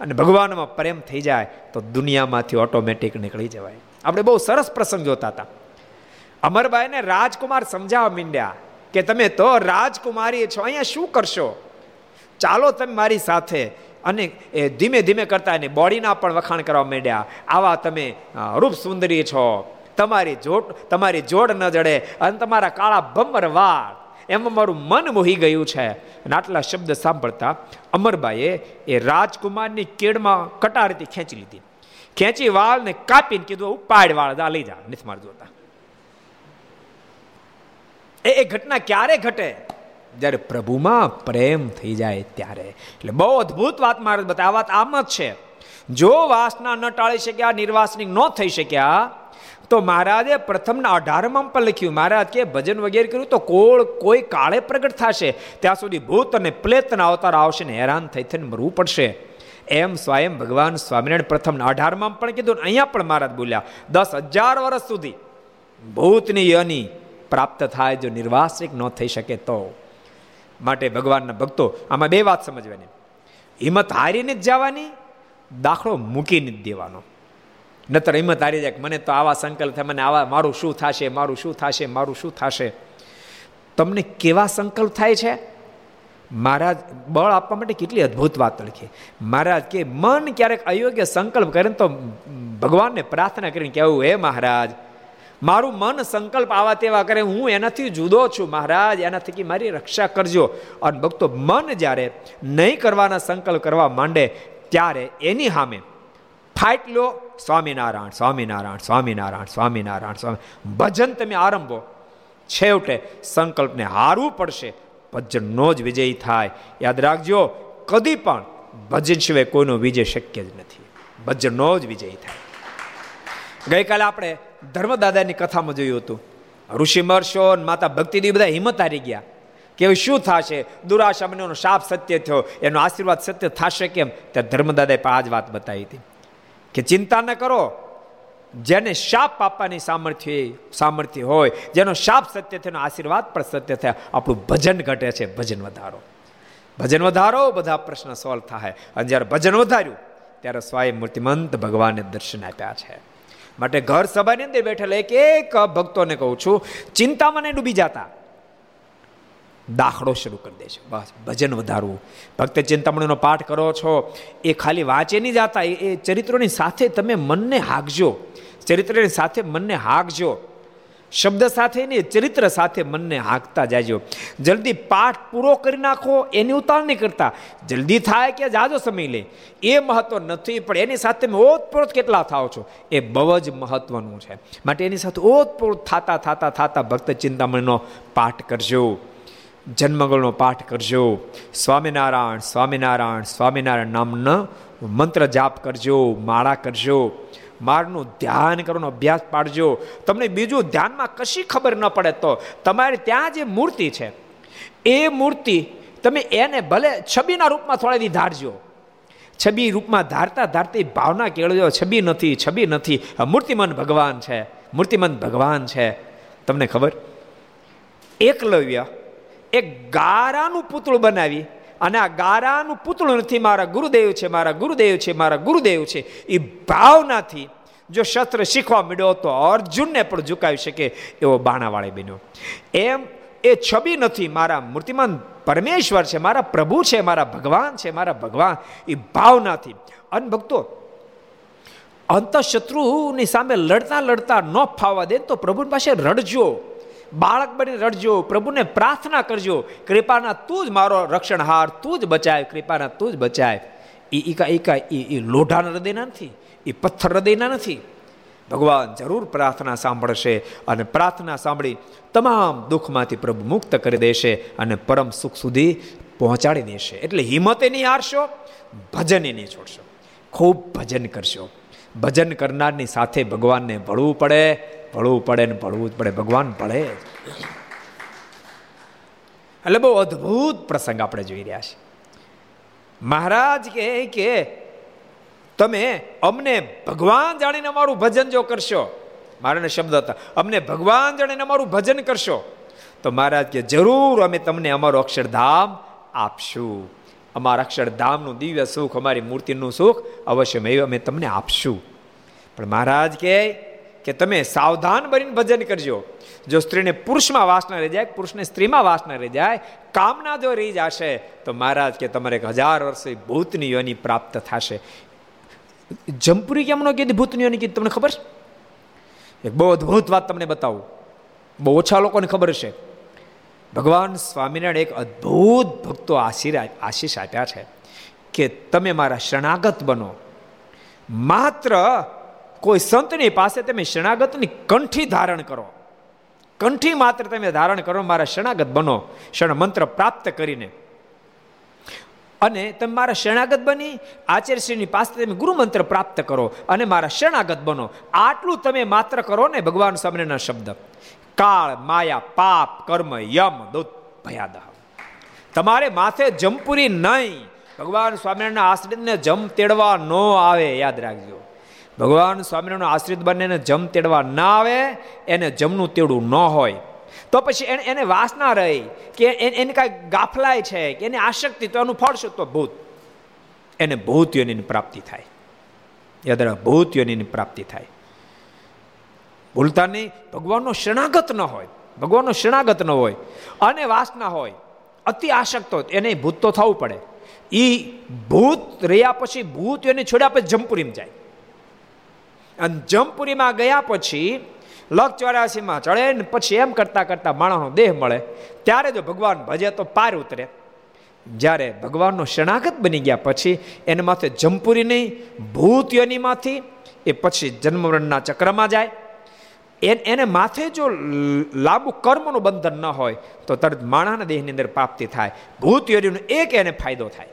અને ભગવાનમાં પ્રેમ થઈ જાય તો દુનિયામાંથી ઓટોમેટિક નીકળી જવાય. આપણે બહુ સરસ પ્રસંગ જોતા હતા. અમરબાઈને રાજકુમાર સમજાવવા માંડ્યા કે તમે તો રાજકુમારી છો, અહીંયા શું કરશો? ચાલો તમે મારી સાથે. અને એ ધીમે ધીમે કરતા એને બોડીના પણ વખાણ કરવા માંડ્યા. આવા તમે રૂપ સુંદરી છો. તમારી જોડ તમારી જોડ ન જડે અને તમારા કાળા ભમર વાળ. એમાં મારું મન મોહી ગયું છે. અને આટલા શબ્દ સાંભળતા અમરબાઈએ એ રાજકુમારની કેડમાં કટારથી ખેંચી લીધી. ખેંચી વાળ ને કાપીને કીધું ઉપાડ વાળ દા લઈ જા. નથી માર જોતા એ ઘટના ક્યારે ઘટે? જ્યારે પ્રભુમાં પ્રેમ થઈ જાય ત્યારે. એટલે બહુ અદ્ભુત વાત મારે બતાવે વાત આમ જ છે. જો વાસના ન ટાળી શક્યા નિર્વાસનિક ન થઈ શક્યા, તો મહારાજે પ્રથમના અઢારમાં પણ લખ્યું, મહારાજ, કે ભજન વગેરે કર્યું તો કોળ, કોઈ કાળે પ્રગટ થશે. ત્યાં સુધી ભૂત અને પ્લેતના અવતાર આવશે ને હેરાન થઈ થઈને મરવું પડશે. એમ સ્વયં ભગવાન સ્વામિનારાયણ પ્રથમ અઢારમાં પણ કીધું અહીંયા પણ મહારાજ બોલ્યા, દસ હજાર વર્ષ સુધી ભૂતની યની પ્રાપ્ત થાય જો નિર્વાસિક ન થઈ શકે તો. માટે ભગવાનના ભક્તો આમાં બે વાત સમજવાની. હિંમત હારીને જ જવાની, દાખલો મૂકીને જ દેવાનો. નતર હિંમત હારી જાય મને તો આવા સંકલ્પ થાય, મને આવા, મારું શું થશે, મારું શું થશે, મારું શું થશે? તમને કેવા સંકલ્પ થાય છે? મહારાજ, બળ આપવા માટે કેટલી અદ્ભુત વાત લખી. મહારાજ કે, મન ક્યારેક અયોગ્ય સંકલ્પ કરે તો ભગવાનને પ્રાર્થના કરીને કહેવું હે મહારાજ, મારું મન સંકલ્પ આવા તેવા કરે, હું એનાથી જુદો છું, મહારાજ, એનાથી મારી રક્ષા કરજો. અને ભક્તો, મન જ્યારે નહીં કરવાના સંકલ્પ કરવા માંડે, ત્યારે એની સામે ફાઇટ લો, સ્વામિનારાયણ સ્વામિનારાયણ સ્વામિનારાયણ સ્વામિનારાયણ, સ્વામી, ભજન તમે આરંભો. છેવટે સંકલ્પને હારવું પડશે. ભજનનો જ વિજય થાય. યાદ રાખજો, કદી પણ ભજન સિવાય કોઈનો વિજય શક્ય જ નથી. ભજનનો જ વિજય થાય. ગઈકાલે આપણે ધર્મદાદાની કથામાં જોયું હતું. ઋષિ મહર્ષો માતા ભક્તિદેવી બધા હિંમત હારી ગયા. કે શું થશે? દુરાશામનો શાપ સત્ય થયો. એનો આશીર્વાદ સત્ય થશે કેમ? ત્યાં ધર્મદાદાએ પણ આ જ વાત બતાવી હતી. કે ચિંતા ન કરો જેને શાપ આપવાની સામર્થ્ય સામર્થ્ય હોય, જેનો શાપ સત્ય થયો આશીર્વાદ પણ સત્ય થયા, આપણું ભજન ઘટે છે, ભજન વધારો. ભજન વધારો, બધા પ્રશ્ન સોલ્વ થાય. અને જ્યારે ભજન વધાર્યું, ત્યારે સ્વાય મૂર્તિમંત ભગવાને દર્શન આપ્યા છે. માટે ઘર સભાની અંદર બેઠેલા એક એક ભક્તોને કહું છું, ચિંતામાં નહીં ડૂબી જતા. દાખલો શરૂ કરી દે છે બસ, ભજન વધારવું. ભક્ત ચિંતામણીનો પાઠ કરો છો, એ ખાલી વાંચે નહીં જતા, એ ચરિત્રોની સાથે તમે મનને હાકજો. ચરિત્રની સાથે મનને હાકજો. શબ્દ સાથે નહીં, ચરિત્ર સાથે મનને હાંકતા જાજો. જલ્દી પાઠ પૂરો કરી નાખો, એની ઉતાર નહીં કરતા. જલ્દી થાય કે જાજો સમય લે. એ મહત્વ નથી, પણ એની સાથે તમે ઓતપ્રોત કેટલા થાવ છો? એ બહુ જ મહત્વનું છે. માટે એની સાથે ઓતપ્રોત થતા થતા થતા ભક્ત ચિંતામણીનો પાઠ કરજો. જન્મગળનો પાઠ કરજો. સ્વામિનારાયણ સ્વામિનારાયણ સ્વામિનારાયણ નામનો મંત્ર જાપ કરજો, માળા કરજો. મારનું ધ્યાન કરવાનો અભ્યાસ પાડજો. તમને બીજું ધ્યાનમાં કશી ખબર ન પડે તો તમારે ત્યાં જે મૂર્તિ છે, એ મૂર્તિ તમે એને ભલે છબીના રૂપમાં થોડા દી ધારજો. છબી રૂપમાં ધારતા ધારતી ભાવના કેળજો છબી નથી છબી નથી. મૂર્તિમન ભગવાન છે મૂર્તિમંત ભગવાન છે. તમને ખબર? એકલવ્ય, એક ગારાનું પૂતળું બનાવી અને આ ગારાનું પૂતળું નથી, મારા ગુરુદેવ છે, મારા ગુરુદેવ છે, મારા ગુરુદેવ છે. એ ભાવનાથી જો શસ્ત્ર શીખવા મળ્યો તો અર્જુનને પણ ઝુકાવી શકે એવો બાણાવાળી બન્યો. એમ એ છબી નથી, મારા મૂર્તિમાન પરમેશ્વર છે, મારા પ્રભુ છે, મારા ભગવાન છે, મારા ભગવાન. એ ભાવનાથી. અન ભક્તો, અંતઃશત્રુની સામે લડતા લડતા ન ફાવા દે તો પ્રભુ પાસે રડજો. બાળક બની રડજો, પ્રભુને પ્રાર્થના કરજો, કૃપાના તું જ મારો રક્ષણહાર, તું જ બચાય, કૃપાના તું જ બચાય. એ ઈકા એકા એ લોઢાના હૃદયના નથી એ પથ્થર હૃદયના નથી. ભગવાન જરૂર પ્રાર્થના સાંભળશે અને પ્રાર્થના સાંભળી તમામ દુઃખમાંથી પ્રભુ મુક્ત કરી દેશે અને પરમ સુખ સુધી પહોંચાડી દેશે. એટલે હિંમતે નહીં હારશો ભજને નહીં છોડશો. ખૂબ ભજન કરશો. ભજન કરનારની સાથે ભગવાનને ભળવું પડે. ભળવું પડે ને ભળવું જ પડે. ભગવાન ભળે. એટલે બહુ અદ્ભુત પ્રસંગ આપણે જોઈ રહ્યા છીએ. મહારાજ કહે કે, તમે અમને ભગવાન જાણીને અમારું ભજન જો કરશો. મારાને શબ્દ હતા. અમને ભગવાન જાણીને અમારું ભજન કરશો. તો મહારાજ કે, જરૂર, અમે તમને અમારું અક્ષરધામ આપશું. અમારા અક્ષરધામનું દિવ્ય સુખ, અમારી મૂર્તિનું સુખ અવશ્ય અમે તમને આપશું. પણ મહારાજ કહે કે તમે સાવધાન બનીને ભજન કરજો. જો સ્ત્રીને પુરુષમાં વાસના રહી જાય, પુરુષને સ્ત્રીમાં વાસના રહી જાય, કામના જો રહી જશે, તો મહારાજ કે તમારે એક હજાર વર્ષે ભૂતની યોની પ્રાપ્ત થશે. જમપુરી કેમનો કીધી ભૂતની યોની કીધી તમને ખબર? છે એક બહુ અદભુત વાત તમને બતાવું. બહુ ઓછા લોકોને ખબર છે ભગવાન સ્વામિનારાયણ એક અદ્ભુત ભક્તો આશીષ આપ્યા છે કે તમે મારા શરણાગત બનો. માત્ર કોઈ સંતની પાસે તમે શરણાગતની કંઠી ધારણ કરો. કંઠી માત્ર તમે ધારણ કરો, મારા શરણાગત બનો શરણ મંત્ર પ્રાપ્ત કરીને. અને તમે મારા શરણાગત બની, આચાર્યશ્રીની પાસે તમે ગુરુ મંત્ર પ્રાપ્ત કરો અને મારા શરણાગત બનો. આટલું તમે માત્ર કરો ને ભગવાન સામેના શબ્દ. કાળ, માયા, પાપ, કર્મ, યમ, દૂત ભયાદા તમારે માથે જમપુરી નહીં. ભગવાન સ્વામિનારાયણના આશ્રિતને જમ તેડવા ન આવે, યાદ રાખજો. ભગવાન સ્વામિનારાયણ આશ્રિત બંનેને જમ તેડવા ના આવે, એને જમનું તેડું ન હોય. તો પછી એને એને વાસના રહી કે એને કાંઈ ગાફલાય છે કે એની આશક્તિ, તો એનું ફળશે તો ભૂત. એને ભૂત પ્રાપ્તિ થાય. યાદ રાખ પ્રાપ્તિ થાય. ભૂલતા નહીં, ભગવાનનો શરણાગત ન હોય. ભગવાનનો શરણાગત ન હોય. અને વાસના હોય. અતિ આશક્ત હોય. એને ભૂત તો થવું પડે. એ ભૂત રહ્યા પછી ભૂત એને છોડ્યા પછી જમપુરીમાં જાય. અને જમપુરીમાં ગયા પછી લક ચોરાસીમાં ચડે ને પછી એમ કરતા કરતા માણસનો દેહ મળે. ત્યારે જો ભગવાન ભજે તો પાર ઉતરે. જ્યારે ભગવાનનો શરણાગત બની ગયા પછી એને માથે જમપુરી નહીં, ભૂત યોનીમાંથી એ પછી જન્મવરણના ચક્રમાં જાય. એને માથે જો લાંબુ કર્મનું બંધન ન હોય તો તરત માણાના દેહની અંદર પ્રાપ્તિ થાય. ભૂત યોનીનો એક એને ફાયદો થાય.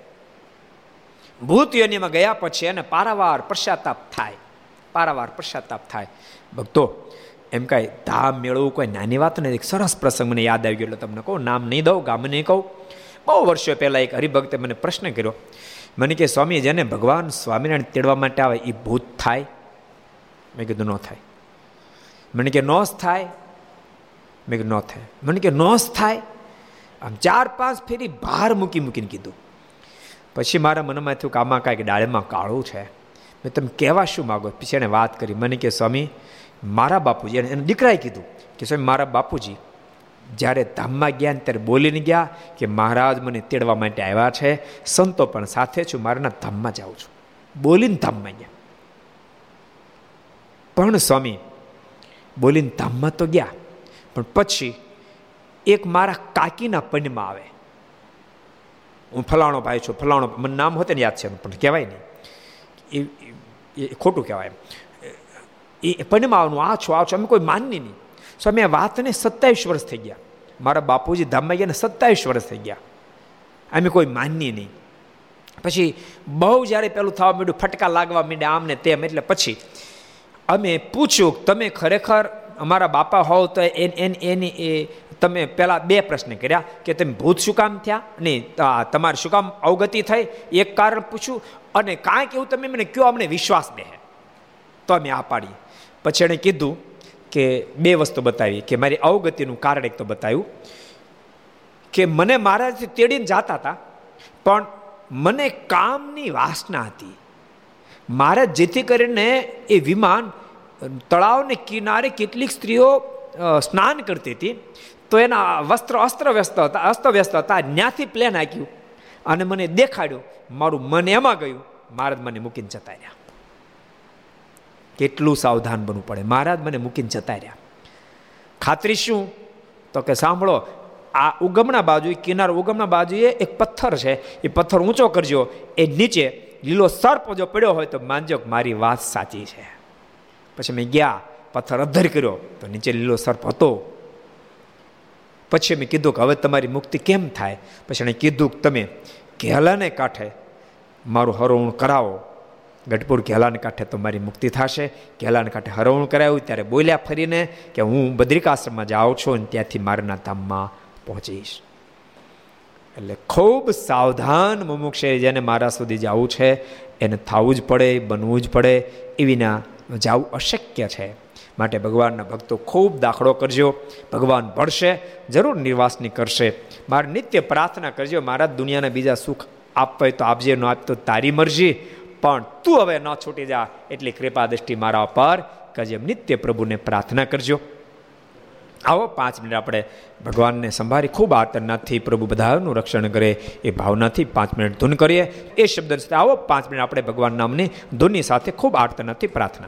ભૂત યોનીમાં ગયા પછી એને પારાવાર પશ્ચાતાપ થાય. પારાવાર પશ્ચાતાપ થાય. ભક્તો, એમ કાંઈ ધામ મેળવવું કોઈ નાની વાત નથી. સરસ પ્રસંગ મને યાદ આવી ગયો, એટલે તમને કહું, નામ નહીં દઉં, ગામ નહીં કહું. બહુ વર્ષો પહેલાં એક હરિભક્તે મને પ્રશ્ન કર્યો. મને કે, સ્વામી, જેને ભગવાન સ્વામિનારાયણ તેડવા માટે આવે એ ભૂત થાય? મેં કીધું, ન થાય. મને કે નોસ થાય? મેં કીધું, ન થાય. મને કે નોસ થાય? આમ ચાર પાંચ ફેરી બહાર મૂકી મૂકીને કીધું. પછી મારા મનમાં થયું કે કાંઈક ડાળમાં કાળું છે. મેં તમે કહેવા શું માગો? પછી એણે વાત કરી. મને કે, સ્વામી, મારા બાપુજી, એને દીકરાએ કીધું કે, સ્વામી, મારા બાપુજી જ્યારે ધામમાં ગયા ત્યારે બોલીને ગયા કે મહારાજ મને તેડવા માટે આવ્યા છે, સંતો પણ સાથે છું, મારાના ધામમાં જાઉં છું. બોલીને ધામમાં ગયા. પણ સ્વામી, બોલીને ધામમાં તો ગયા, પણ પછી એક મારા કાકીના પંડમાં આવે. હું ફલાણો ભાઈ છું, ફલાણો મને નામ હોતે યાદ છે, પણ કહેવાય નહીં. એ ખોટું કહેવાય એમ. એ પનમાવાનું આ છો આ છો અમે કોઈ માનની નહીં. સ્વામી આ વાતને સત્તાવીસ વર્ષ થઈ ગયા. મારા બાપુજી ધામમાં ગયા ને સત્તાવીસ વર્ષ થઈ ગયા. અમે કોઈ માનની નહીં. પછી બહુ જ્યારે પેલું થવા માંડ્યું, ફટકા લાગવા માંડ્યા આમ ને તેમ, એટલે પછી અમે પૂછ્યું, તમે ખરેખર અમારા બાપા હોવ તો એની એ તમે પહેલાં બે પ્રશ્ન કર્યા કે તમે ભૂત શું કામ થયા? નહીં તમારે શું કામ અવગતિ થઈ? એક કારણ પૂછ્યું અને કાંઈક એવું તમે મને કયો, અમને વિશ્વાસ બે તો અમે આ પાડીએ પછી એણે કીધું કે બે વસ્તુ બતાવી. કે મારી અવગતિનું કારણ એક તો બતાવ્યું કે મને મારાથી તેડીને જતા હતા, પણ મને કામની વાસના હતી. મારે જેથી કરીને એ વિમાન તળાવને કિનારે કેટલીક સ્ત્રીઓ સ્નાન કરતી હતી. તો એના વસ્ત્ર અસ્ત્ર વ્યસ્ત હતા, અસ્તવ્યસ્ત હતા. ત્યાંથી પ્લેન આંક્યું અને મને દેખાડ્યું. મારું મન એમાં ગયું. મહારાજ મને મૂકીને જતા રહ્યા. કેટલું સાવધાન બનવું પડે. મહારાજ મને મૂકીને જતા રહ્યા. ખાતરી શું? તો કે સાંભળો, આ ઉગમના બાજુ કિનાર ઉગમના બાજુએ એક પથ્થર છે. એ પથ્થર ઊંચો કરજો. એ નીચે લીલો સર્પ જો પડ્યો હોય તો માનજો મારી વાત સાચી છે. પછી મેં ગયા, પથ્થર અધર કર્યો તો નીચે લીલો સર્પ હતો. પછી મેં કીધું કે હવે તમારી મુક્તિ કેમ થાય? પછી એણે કીધું કે તમે ઘેલાને કાંઠે મારું હરવણ કરાવો. ગઢપુર ઘેલાને કાંઠે તો મારી મુક્તિ થશે. ઘેલાને કાંઠે હરવણ કરાવ્યું. ત્યારે બોલ્યા ફરીને કે હું બદ્રિકાશ્રમમાં જાઉં છું અને ત્યાંથી મારના ધામમાં પહોંચીશ. એટલે ખૂબ સાવધાન મુમુક્ષે જેને મારા સુધી જવું છે, એને થવું જ પડે, બનવું જ પડે એવીના જવું અશક્ય છે. માટે ભગવાનના ભક્તો ખૂબ દાખલો કરજો. ભગવાન ભળશે, જરૂર નિર્વાસની કરશે. મારે નિત્ય પ્રાર્થના કરજો મારા દુનિયાના બીજા સુખ આપવા તો આપજે ન આપતો તારી મરજી. પણ તું હવે ન છૂટી જા, એટલી કૃપા દ્રષ્ટિ મારા પર કરજે. નિત્ય પ્રભુને પ્રાર્થના કરજો. આવો, પાંચ મિનિટ આપણે ભગવાનને સંભાળી. ખૂબ આતરનાથી પ્રભુ બધાનું રક્ષણ કરે, એ ભાવનાથી પાંચ મિનિટ ધૂન કરીએ. એ શબ્દ આવો, પાંચ મિનિટ આપણે ભગવાન નામની ધૂનની સાથે ખૂબ આર્તનાથથી પ્રાર્થના.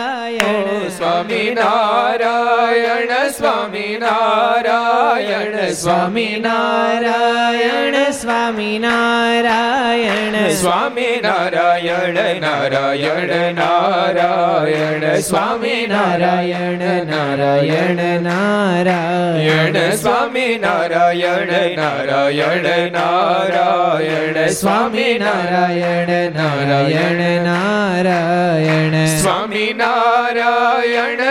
Narayana Swami Narayana Swami Narayana Swami Narayana Swami Narayana Narayana Narayana Swami Narayana Narayana Narayana Swami Narayana Narayana Narayana Swami Narayana Narayana Narayana Swami Narayana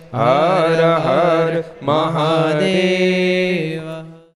Har Har Mahadev.